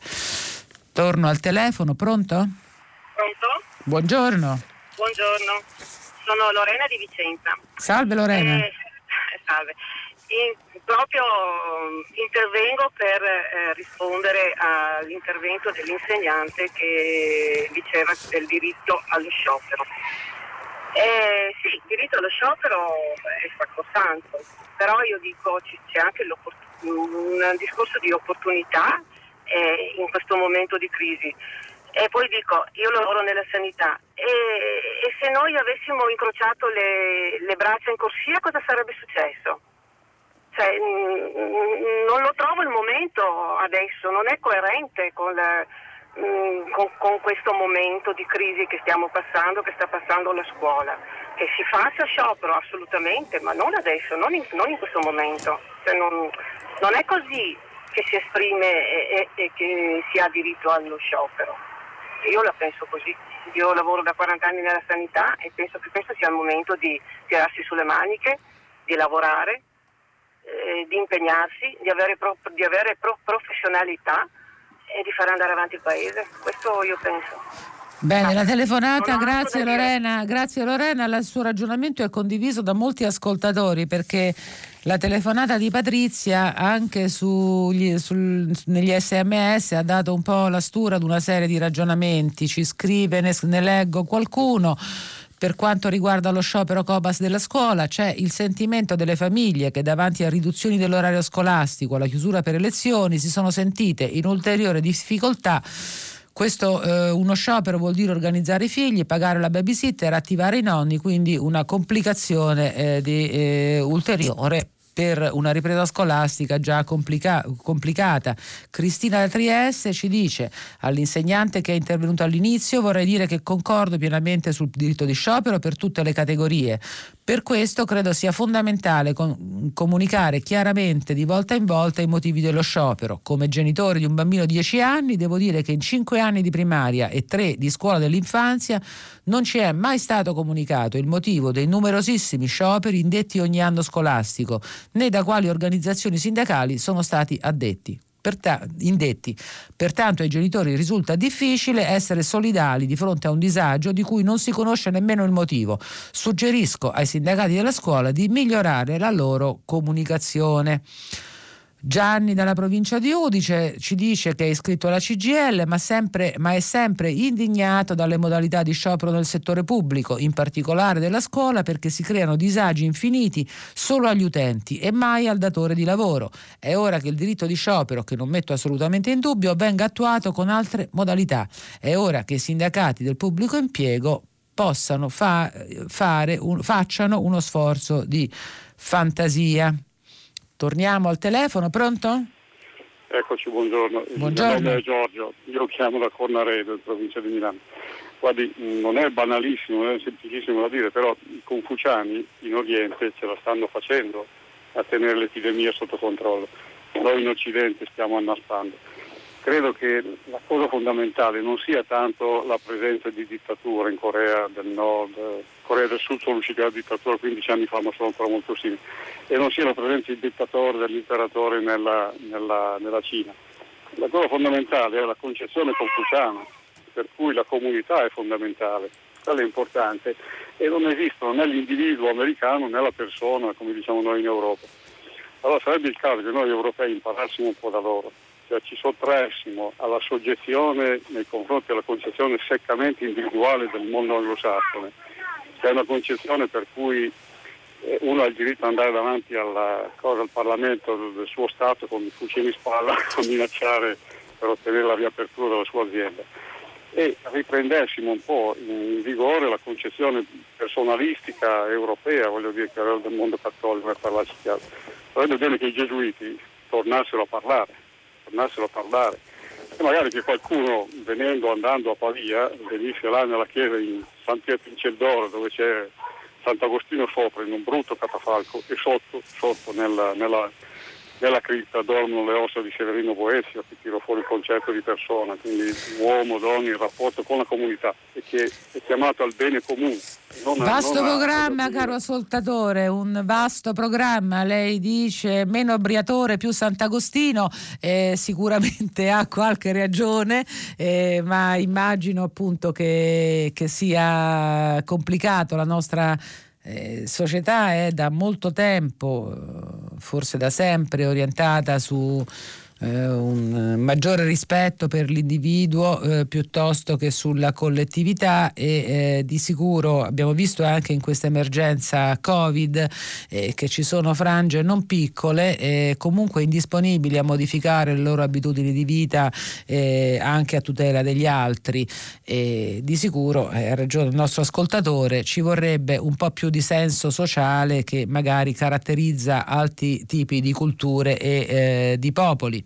Speaker 2: Torno al telefono, pronto?
Speaker 8: Pronto?
Speaker 2: Buongiorno.
Speaker 8: Buongiorno, sono Lorena di Vicenza.
Speaker 2: Salve Lorena.
Speaker 8: Eh, salve. In, proprio intervengo per eh, rispondere all'intervento dell'insegnante che diceva del diritto allo sciopero. Eh, sì, il diritto allo sciopero è sacrosanto, però io dico c'è anche un discorso di opportunità eh, in questo momento di crisi. E poi dico, io lavoro nella sanità e, e se noi avessimo incrociato le, le, braccia in corsia cosa sarebbe successo? Cioè, non lo trovo il momento adesso, non è coerente con, la, mm, con, con, questo momento di crisi che stiamo passando, che sta passando la scuola. Che si faccia sciopero assolutamente, ma non adesso, non in, non in questo momento. Cioè, non, non, è così che si esprime e, e, e che si ha diritto allo sciopero. Io la penso così. Io lavoro da 40 anni nella sanità e penso che questo sia il momento di tirarsi sulle maniche, di lavorare, eh, di impegnarsi, di avere, pro, di avere pro, professionalità e di fare andare avanti il paese. Questo io penso.
Speaker 2: Bene, la telefonata, grazie Lorena, grazie Lorena, il suo ragionamento è condiviso da molti ascoltatori perché la telefonata di Patrizia anche sugli, sul, negli sms ha dato un po' la stura ad una serie di ragionamenti, ci scrive, ne, ne leggo qualcuno. Per quanto riguarda lo sciopero Cobas della scuola, c'è il sentimento delle famiglie che davanti a riduzioni dell'orario scolastico, alla chiusura per elezioni, si sono sentite in ulteriore difficoltà questo, eh, uno sciopero vuol dire organizzare i figli, pagare la babysitter, attivare i nonni, quindi una complicazione eh, di, eh, ulteriore per una ripresa scolastica già complica- complicata. Cristina da Trieste ci dice all'insegnante che è intervenuto all'inizio vorrei dire che concordo pienamente sul diritto di sciopero per tutte le categorie. Per questo credo sia fondamentale con- comunicare chiaramente di volta in volta i motivi dello sciopero. Come genitore di un bambino di 10 anni devo dire che in 5 anni di primaria e 3 di scuola dell'infanzia non ci è mai stato comunicato il motivo dei numerosissimi scioperi indetti ogni anno scolastico, né da quali organizzazioni sindacali sono stati addetti. Perta- indetti. Pertanto ai genitori risulta difficile essere solidali di fronte a un disagio di cui non si conosce nemmeno il motivo. Suggerisco ai sindacati della scuola di migliorare la loro comunicazione. Gianni dalla provincia di Udice ci dice che è iscritto alla CGL ma, sempre, ma, è sempre indignato dalle modalità di sciopero nel settore pubblico, in particolare della scuola perché si creano disagi infiniti solo agli utenti e mai al datore di lavoro. È ora che il diritto di sciopero, che non metto assolutamente in dubbio, venga attuato con altre modalità. È ora che i sindacati del pubblico impiego possano fa, un, facciano uno sforzo di fantasia. Torniamo al telefono, pronto?
Speaker 9: Eccoci, buongiorno.
Speaker 2: Buongiorno.
Speaker 9: Il nome è Giorgio, io chiamo da Cornaredo, in provincia di Milano. Guardi, non è banalissimo, non è semplicissimo da dire, però i confuciani in Oriente ce la stanno facendo a tenere l'epidemia sotto controllo. Noi in Occidente stiamo annaspando credo che la cosa fondamentale non sia tanto la presenza di dittatura in Corea del Nord, Corea del Sud sono usciti dalla dittatura 15 anni fa ma sono ancora molto simili, e non sia la presenza del dittatore, dell'imperatore nella, nella, nella Cina. La cosa fondamentale è la concezione confuciana, per cui la comunità è fondamentale, quella è importante e non esistono né l'individuo americano né la persona come diciamo noi in Europa. Allora sarebbe il caso che noi europei imparassimo un po' da loro cioè ci sottraessimo alla soggezione nei confronti della concezione seccamente individuale del mondo anglosassone, che è una concezione per cui eh, uno ha il diritto di andare davanti alla, cosa, al Parlamento del suo Stato con i fucili in spalla a minacciare per ottenere la riapertura della sua azienda e riprendessimo un po' in vigore la concezione personalistica europea, voglio dire, che era del mondo cattolico per parlarci chiaro. Sarebbe bene che i gesuiti tornassero a parlare tornassero a parlare. E magari che qualcuno venendo, andando a Pavia, venisse là nella chiesa in San Pietro in Celdoro dove c'è Sant'Agostino sopra in un brutto catafalco e sotto, sotto nella, nella nella cripta dormono le ossa di Severino Boezio che tira fuori il concetto di persona, quindi uomo, donna, il rapporto con la comunità e che è chiamato al bene comune.
Speaker 2: vasto a, programma, caro ascoltatore, un vasto programma. Lei dice meno Briatore più Sant'Agostino, eh, sicuramente ha qualche ragione, eh, ma immagino appunto che, che sia complicato la nostra eh, società è da molto tempo, forse da sempre, orientata su eh, un maggiore rispetto per l'individuo eh, piuttosto che sulla collettività e eh, di sicuro abbiamo visto anche in questa emergenza Covid eh, che ci sono frange non piccole e comunque indisponibili a modificare le loro abitudini di vita eh, anche a tutela degli altri e di sicuro, eh, ha ragione il nostro ascoltatore, ci vorrebbe un po' più di senso sociale che magari caratterizza altri tipi di culture e di popoli.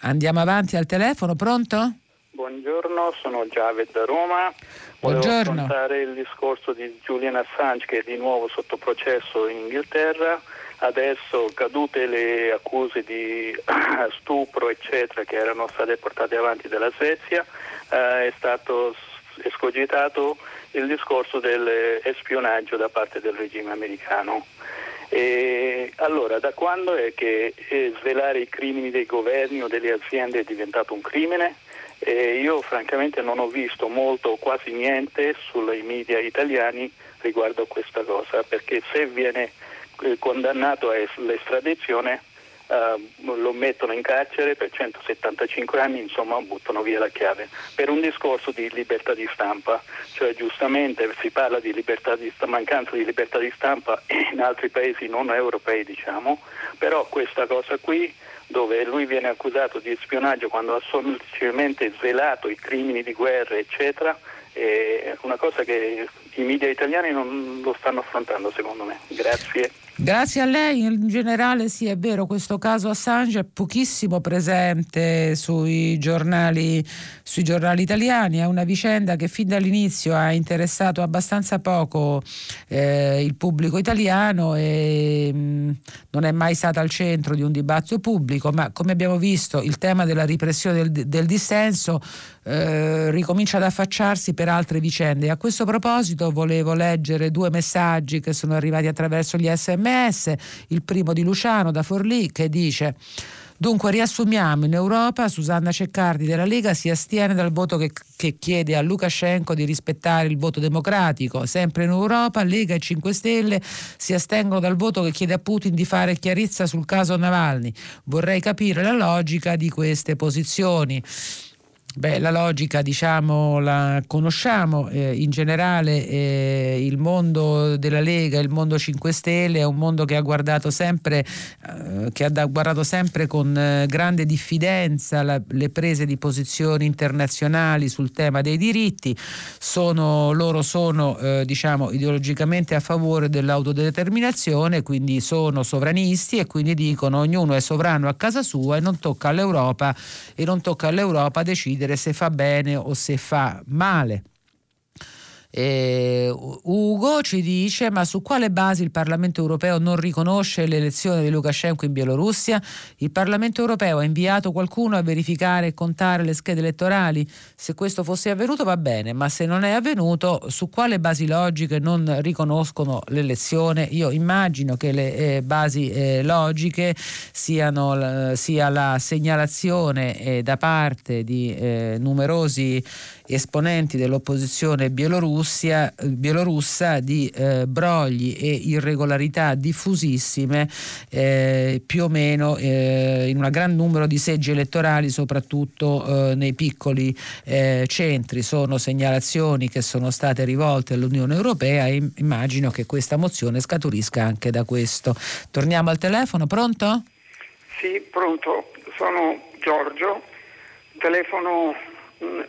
Speaker 2: Andiamo avanti al telefono, pronto?
Speaker 10: Buongiorno, sono Javed da Roma.
Speaker 2: Volevo Buongiorno.
Speaker 10: affrontare il discorso di Julian Assange che è di nuovo sotto processo in Inghilterra. Adesso cadute le accuse di stupro eccetera che erano state portate avanti dalla Svezia, eh, è stato escogitato il discorso dell'espionaggio da parte del regime americano. E allora, da quando è che eh, svelare i crimini dei governi o delle aziende è diventato un crimine? Eh, io francamente non ho visto molto o quasi niente sui media italiani riguardo a questa cosa, perché se viene eh, condannato all'estradizione uh, lo mettono in carcere per 175 anni, insomma buttano via la chiave, per un discorso di libertà di stampa, cioè giustamente si parla di, di mancanza di libertà di stampa in altri paesi non europei diciamo, però questa cosa qui dove lui viene accusato di spionaggio quando ha semplicemente svelato i crimini di guerra eccetera, è una cosa che i media italiani non lo stanno affrontando secondo me. Grazie.
Speaker 2: Grazie a lei, in generale sì è vero, questo caso Assange è pochissimo presente sui giornali, sui giornali italiani, è una vicenda che fin dall'inizio ha interessato abbastanza poco eh, il pubblico italiano e mh, mm, non è mai stata al centro di un dibattito pubblico, ma come abbiamo visto il tema della repressione del, del dissenso eh, ricomincia ad affacciarsi per altre vicende. A questo proposito volevo leggere due messaggi che sono arrivati attraverso gli sms, il primo di Luciano da Forlì che dice Dunque riassumiamo, in Europa Susanna Ceccardi della Lega si astiene dal voto che, che chiede a Lukashenko di rispettare il voto democratico, sempre in Europa Lega e 5 Stelle si astengono dal voto che chiede a Putin di fare chiarezza sul caso Navalny. Vorrei capire la logica di queste posizioni. Beh, la logica diciamo la conosciamo, eh, in generale eh, il mondo della Lega, il mondo 5 Stelle è un mondo che ha guardato sempre, eh, che ha guardato sempre con eh, grande diffidenza la, le prese di posizioni internazionali sul tema dei diritti, sono, loro sono eh, diciamo, ideologicamente a favore dell'autodeterminazione, quindi sono sovranisti e quindi dicono ognuno è sovrano a casa sua e non tocca all'Europa e non tocca all'Europa decidere decidere se fa bene o se fa male. Eh, Ugo ci dice: Ma su quale base il Parlamento europeo non riconosce l'elezione di Lukashenko in Bielorussia? Il Parlamento europeo ha inviato qualcuno a verificare e contare le schede elettorali? Se questo fosse avvenuto va bene, ma se non è avvenuto, su quale basi logiche non riconoscono l'elezione? Io immagino che le eh, basi eh, logiche siano sia la segnalazione eh, da parte di eh, numerosi esponenti dell'opposizione bielorussa di eh, brogli e irregolarità diffusissime eh, più o meno eh, in un gran numero di seggi elettorali soprattutto eh, nei piccoli eh, centri. Sono segnalazioni che sono state rivolte all'Unione Europea e immagino che questa mozione scaturisca anche da questo. Torniamo al telefono, pronto?
Speaker 11: Sì, pronto, sono Giorgio, telefono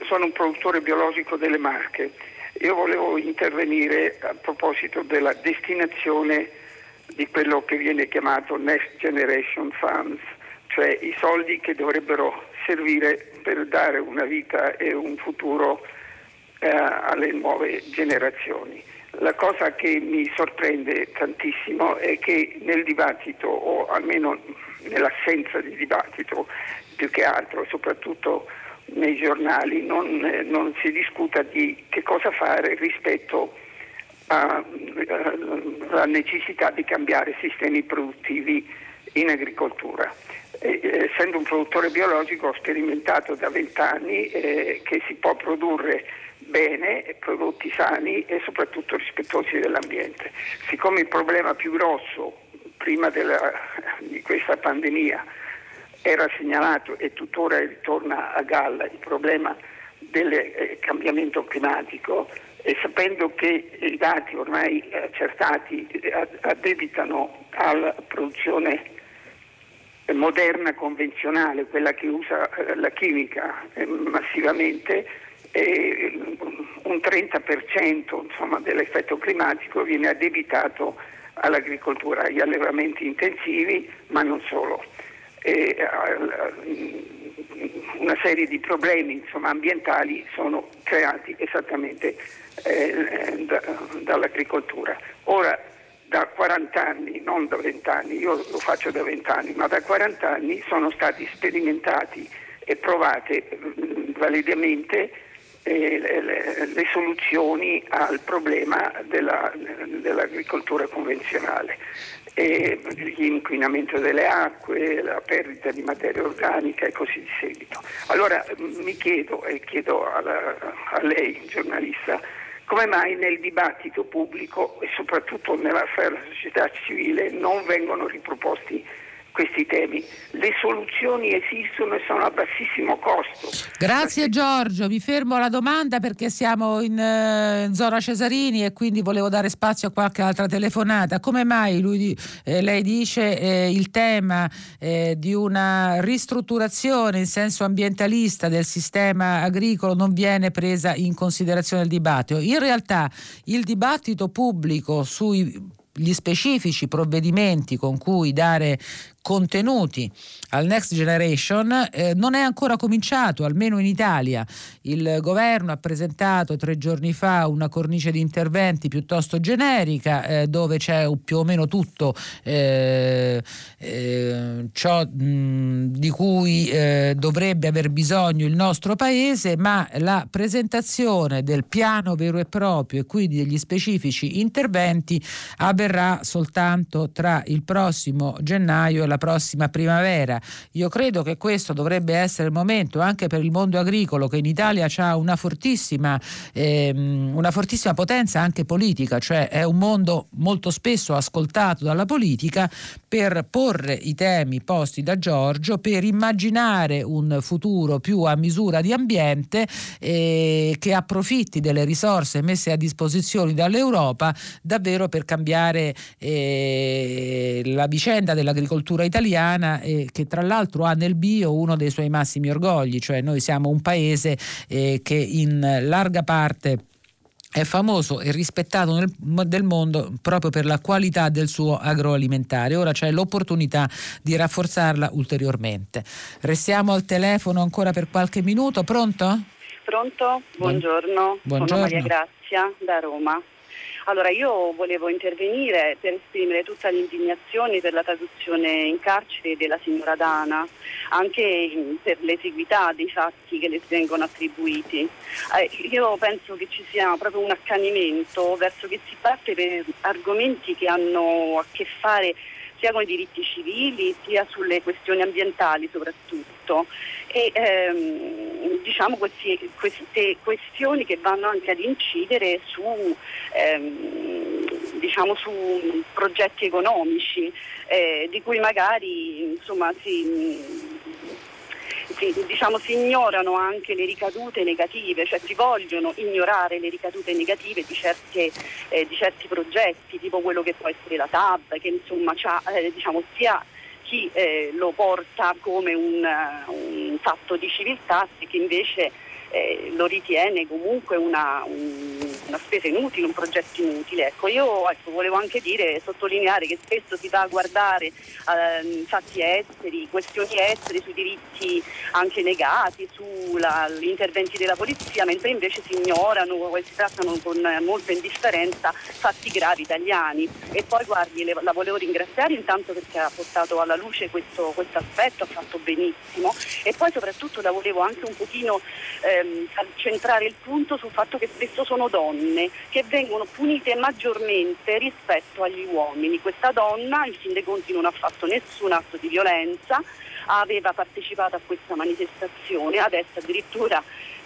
Speaker 11: sono un produttore biologico delle Marche. Io volevo intervenire a proposito della destinazione di quello che viene chiamato Next Generation Funds, cioè i soldi che dovrebbero servire per dare una vita e un futuro eh, alle nuove generazioni. La cosa che mi sorprende tantissimo è che nel dibattito, o almeno nell'assenza di dibattito più che altro, soprattutto nei giornali non, eh, non, si discuta di che cosa fare rispetto alla eh, necessità di cambiare sistemi produttivi in agricoltura. Eh, essendo un produttore biologico ho sperimentato da vent'anni eh, che si può produrre bene, prodotti sani e soprattutto rispettosi dell'ambiente. Siccome il problema più grosso prima della, di questa pandemia era segnalato e tuttora ritorna a galla il problema del eh, cambiamento climatico e sapendo che i dati ormai accertati eh, addebitano alla produzione moderna convenzionale, quella che usa eh, la chimica massivamente, un 30% insomma, dell'effetto climatico viene addebitato all'agricoltura, agli allevamenti intensivi, ma non solo eh, una serie di problemi insomma, ambientali sono creati esattamente eh, da, dall'agricoltura. Ora, da 40 anni, non da 20 anni, io lo faccio da 20 anni, ma da 40 anni sono stati sperimentati e provate validamente eh, le, le, soluzioni al problema della, dell'agricoltura convenzionale l'inquinamento delle acque, la perdita di materia organica e così di seguito. Allora mi chiedo e chiedo alla, a lei, giornalista, come mai nel dibattito pubblico e soprattutto nella società civile non vengono riproposti questi temi. Le soluzioni esistono e sono a bassissimo costo.
Speaker 2: Grazie Giorgio, mi fermo alla domanda perché siamo in, uh, in zona Cesarini e quindi volevo dare spazio a qualche altra telefonata. Come mai lui, eh, lei dice eh, il tema eh, di una ristrutturazione in senso ambientalista del sistema agricolo non viene presa in considerazione nel dibattito? In realtà il dibattito pubblico sui gli specifici provvedimenti con cui dare contenuti al Next Generation eh, non è ancora cominciato, almeno in Italia. Il governo ha presentato tre giorni fa una cornice di interventi piuttosto generica eh, dove c'è più o meno tutto eh, eh ciò mh, di cui eh, dovrebbe aver bisogno il nostro Paese, ma la presentazione del piano vero e proprio e quindi degli specifici interventi avverrà soltanto tra il prossimo gennaio e la la prossima primavera. Io credo che questo dovrebbe essere il momento anche per il mondo agricolo che in Italia ha una fortissima, ehm, una fortissima potenza anche politica, cioè è un mondo molto spesso ascoltato dalla politica per porre i temi posti da Giorgio, per immaginare un futuro più a misura di ambiente eh, che approfitti delle risorse messe a disposizione dall'Europa davvero per cambiare eh, la vicenda dell'agricoltura italiana eh, che tra l'altro ha nel bio uno dei suoi massimi orgogli, cioè noi siamo un paese eh, che in larga parte è famoso e rispettato nel, del mondo proprio per la qualità del suo agroalimentare. Ora c'è l'opportunità di rafforzarla ulteriormente. Restiamo al telefono ancora per qualche minuto. Pronto?
Speaker 12: Pronto? Buongiorno.
Speaker 2: Buongiorno.
Speaker 12: Sono Maria Grazia da Roma. Allora io volevo intervenire per esprimere tutta l'indignazione per la traduzione in carcere della signora Dana, anche per l'esiguità dei fatti che le vengono attribuiti. Eh, io penso che ci sia proprio un accanimento verso che si parte per argomenti che hanno a che fare sia con i diritti civili sia sulle questioni ambientali soprattutto. E ehm, diciamo questi, queste questioni che vanno anche ad incidere su, ehm, diciamo su progetti economici eh, di cui magari insomma, si si, diciamo, si ignorano anche le ricadute negative, cioè si vogliono ignorare le ricadute negative di, certe, eh, di certi progetti, tipo quello che può essere la TAB, che insomma eh, diciamo, sia chi eh, lo porta come un, un, fatto di civiltà e chi invece eh, lo ritiene comunque una, un, una, spesa inutile, un progetto inutile. Ecco, io ecco, volevo anche dire, sottolineare che spesso si va a guardare eh, fatti esteri, questioni estere, sui diritti anche negati, sugli interventi della polizia, mentre invece si ignorano e si trattano con molta indifferenza fatti gravi italiani. E poi guardi, la volevo ringraziare intanto perché ha portato alla luce questo, questo aspetto, ha fatto benissimo e poi soprattutto la volevo anche un pochino eh, ehm, centrare il punto sul fatto che spesso sono donne che vengono punite maggiormente rispetto agli uomini. Questa donna in fin dei conti non ha fatto nessun atto di violenza, aveva partecipato a questa manifestazione, adesso addirittura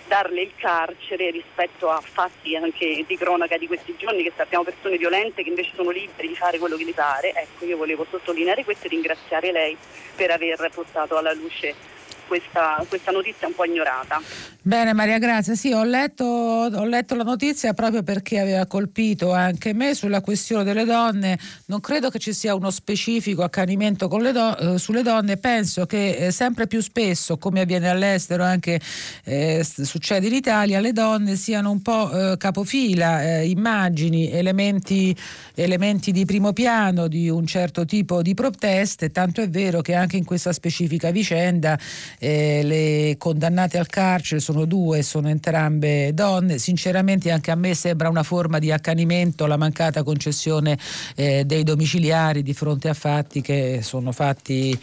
Speaker 12: darle il carcere rispetto a fatti anche di cronaca di questi giorni che sappiamo persone violente che invece sono liberi di fare quello che gli pare. Ecco, io volevo sottolineare questo e ringraziare lei per aver portato alla luce questa, questa, notizia un po' ignorata.
Speaker 2: Bene Maria Grazia, sì, ho letto, ho letto, la notizia proprio perché aveva colpito anche me sulla questione delle donne. Non credo che ci sia uno specifico accanimento do, eh, sulle donne, penso che eh, sempre più spesso, come avviene all'estero, anche eh, succede in Italia, le donne siano un po' eh, capofila, eh, immagini, elementi, elementi di primo piano di un certo tipo di proteste, tanto è vero che anche in questa specifica vicenda eh, le condannate al carcere sono due, sono entrambe donne. Sinceramente anche a me sembra una forma di accanimento la mancata concessione eh, dei domiciliari di fronte a fatti che sono fatti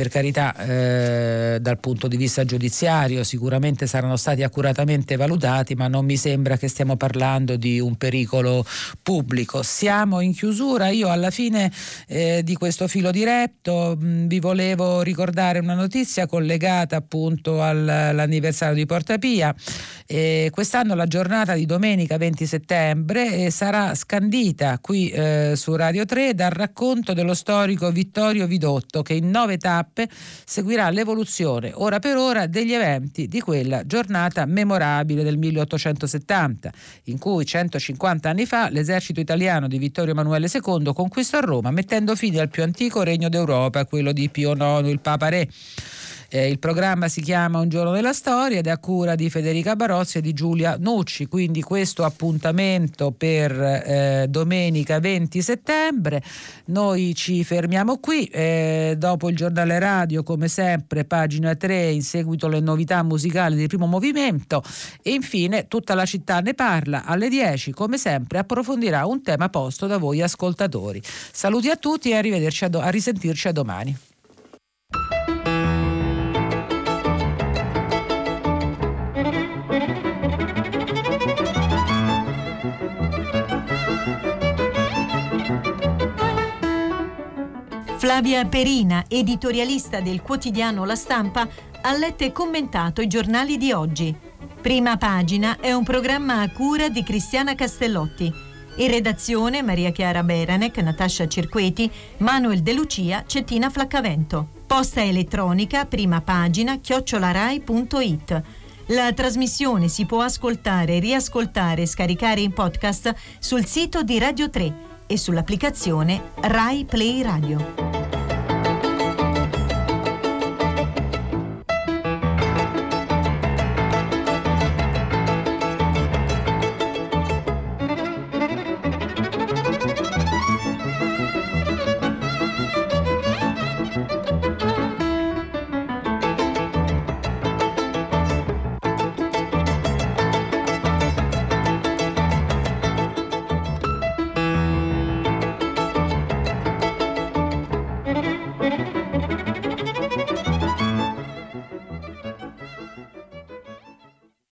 Speaker 2: per carità eh, dal punto di vista giudiziario sicuramente saranno stati accuratamente valutati, ma non mi sembra che stiamo parlando di un pericolo pubblico. Siamo in chiusura, io alla fine eh, di questo filo diretto mh, vi volevo ricordare una notizia collegata appunto all'anniversario di Porta Pia. Eh, quest'anno la giornata di domenica 20 settembre eh, sarà scandita qui eh, su Radio 3 dal racconto dello storico Vittorio Vidotto che in nove tappe tappe seguirà l'evoluzione ora per ora degli eventi di quella giornata memorabile del 1870, in cui 150 anni fa l'esercito italiano di Vittorio Emanuele II conquistò Roma mettendo fine al più antico regno d'Europa, quello di Pio IX, il Papa Re. Eh, il programma si chiama Un giorno della storia ed è a cura di Federica Barozzi e di Giulia Nucci, quindi questo appuntamento per eh, domenica 20 settembre. Noi ci fermiamo qui, eh, dopo il giornale radio come sempre pagina 3 in seguito alle novità musicali del primo movimento e infine tutta la città ne parla alle 10 come sempre approfondirà un tema posto da voi ascoltatori. Saluti a tutti e arrivederci a, do- a risentirci a domani.
Speaker 1: Flavia Perina, editorialista del quotidiano La Stampa, ha letto e commentato i giornali di oggi. Prima pagina è un programma a cura di Cristiana Castellotti. In redazione Maria Chiara Beranec, Natascia Cirqueti, Manuel De Lucia, Cettina Flaccavento. Posta elettronica, prima pagina, chiocciolarai.it. La trasmissione si può ascoltare, riascoltare e scaricare in podcast sul sito di Radio 3 e sull'applicazione Rai Play Radio.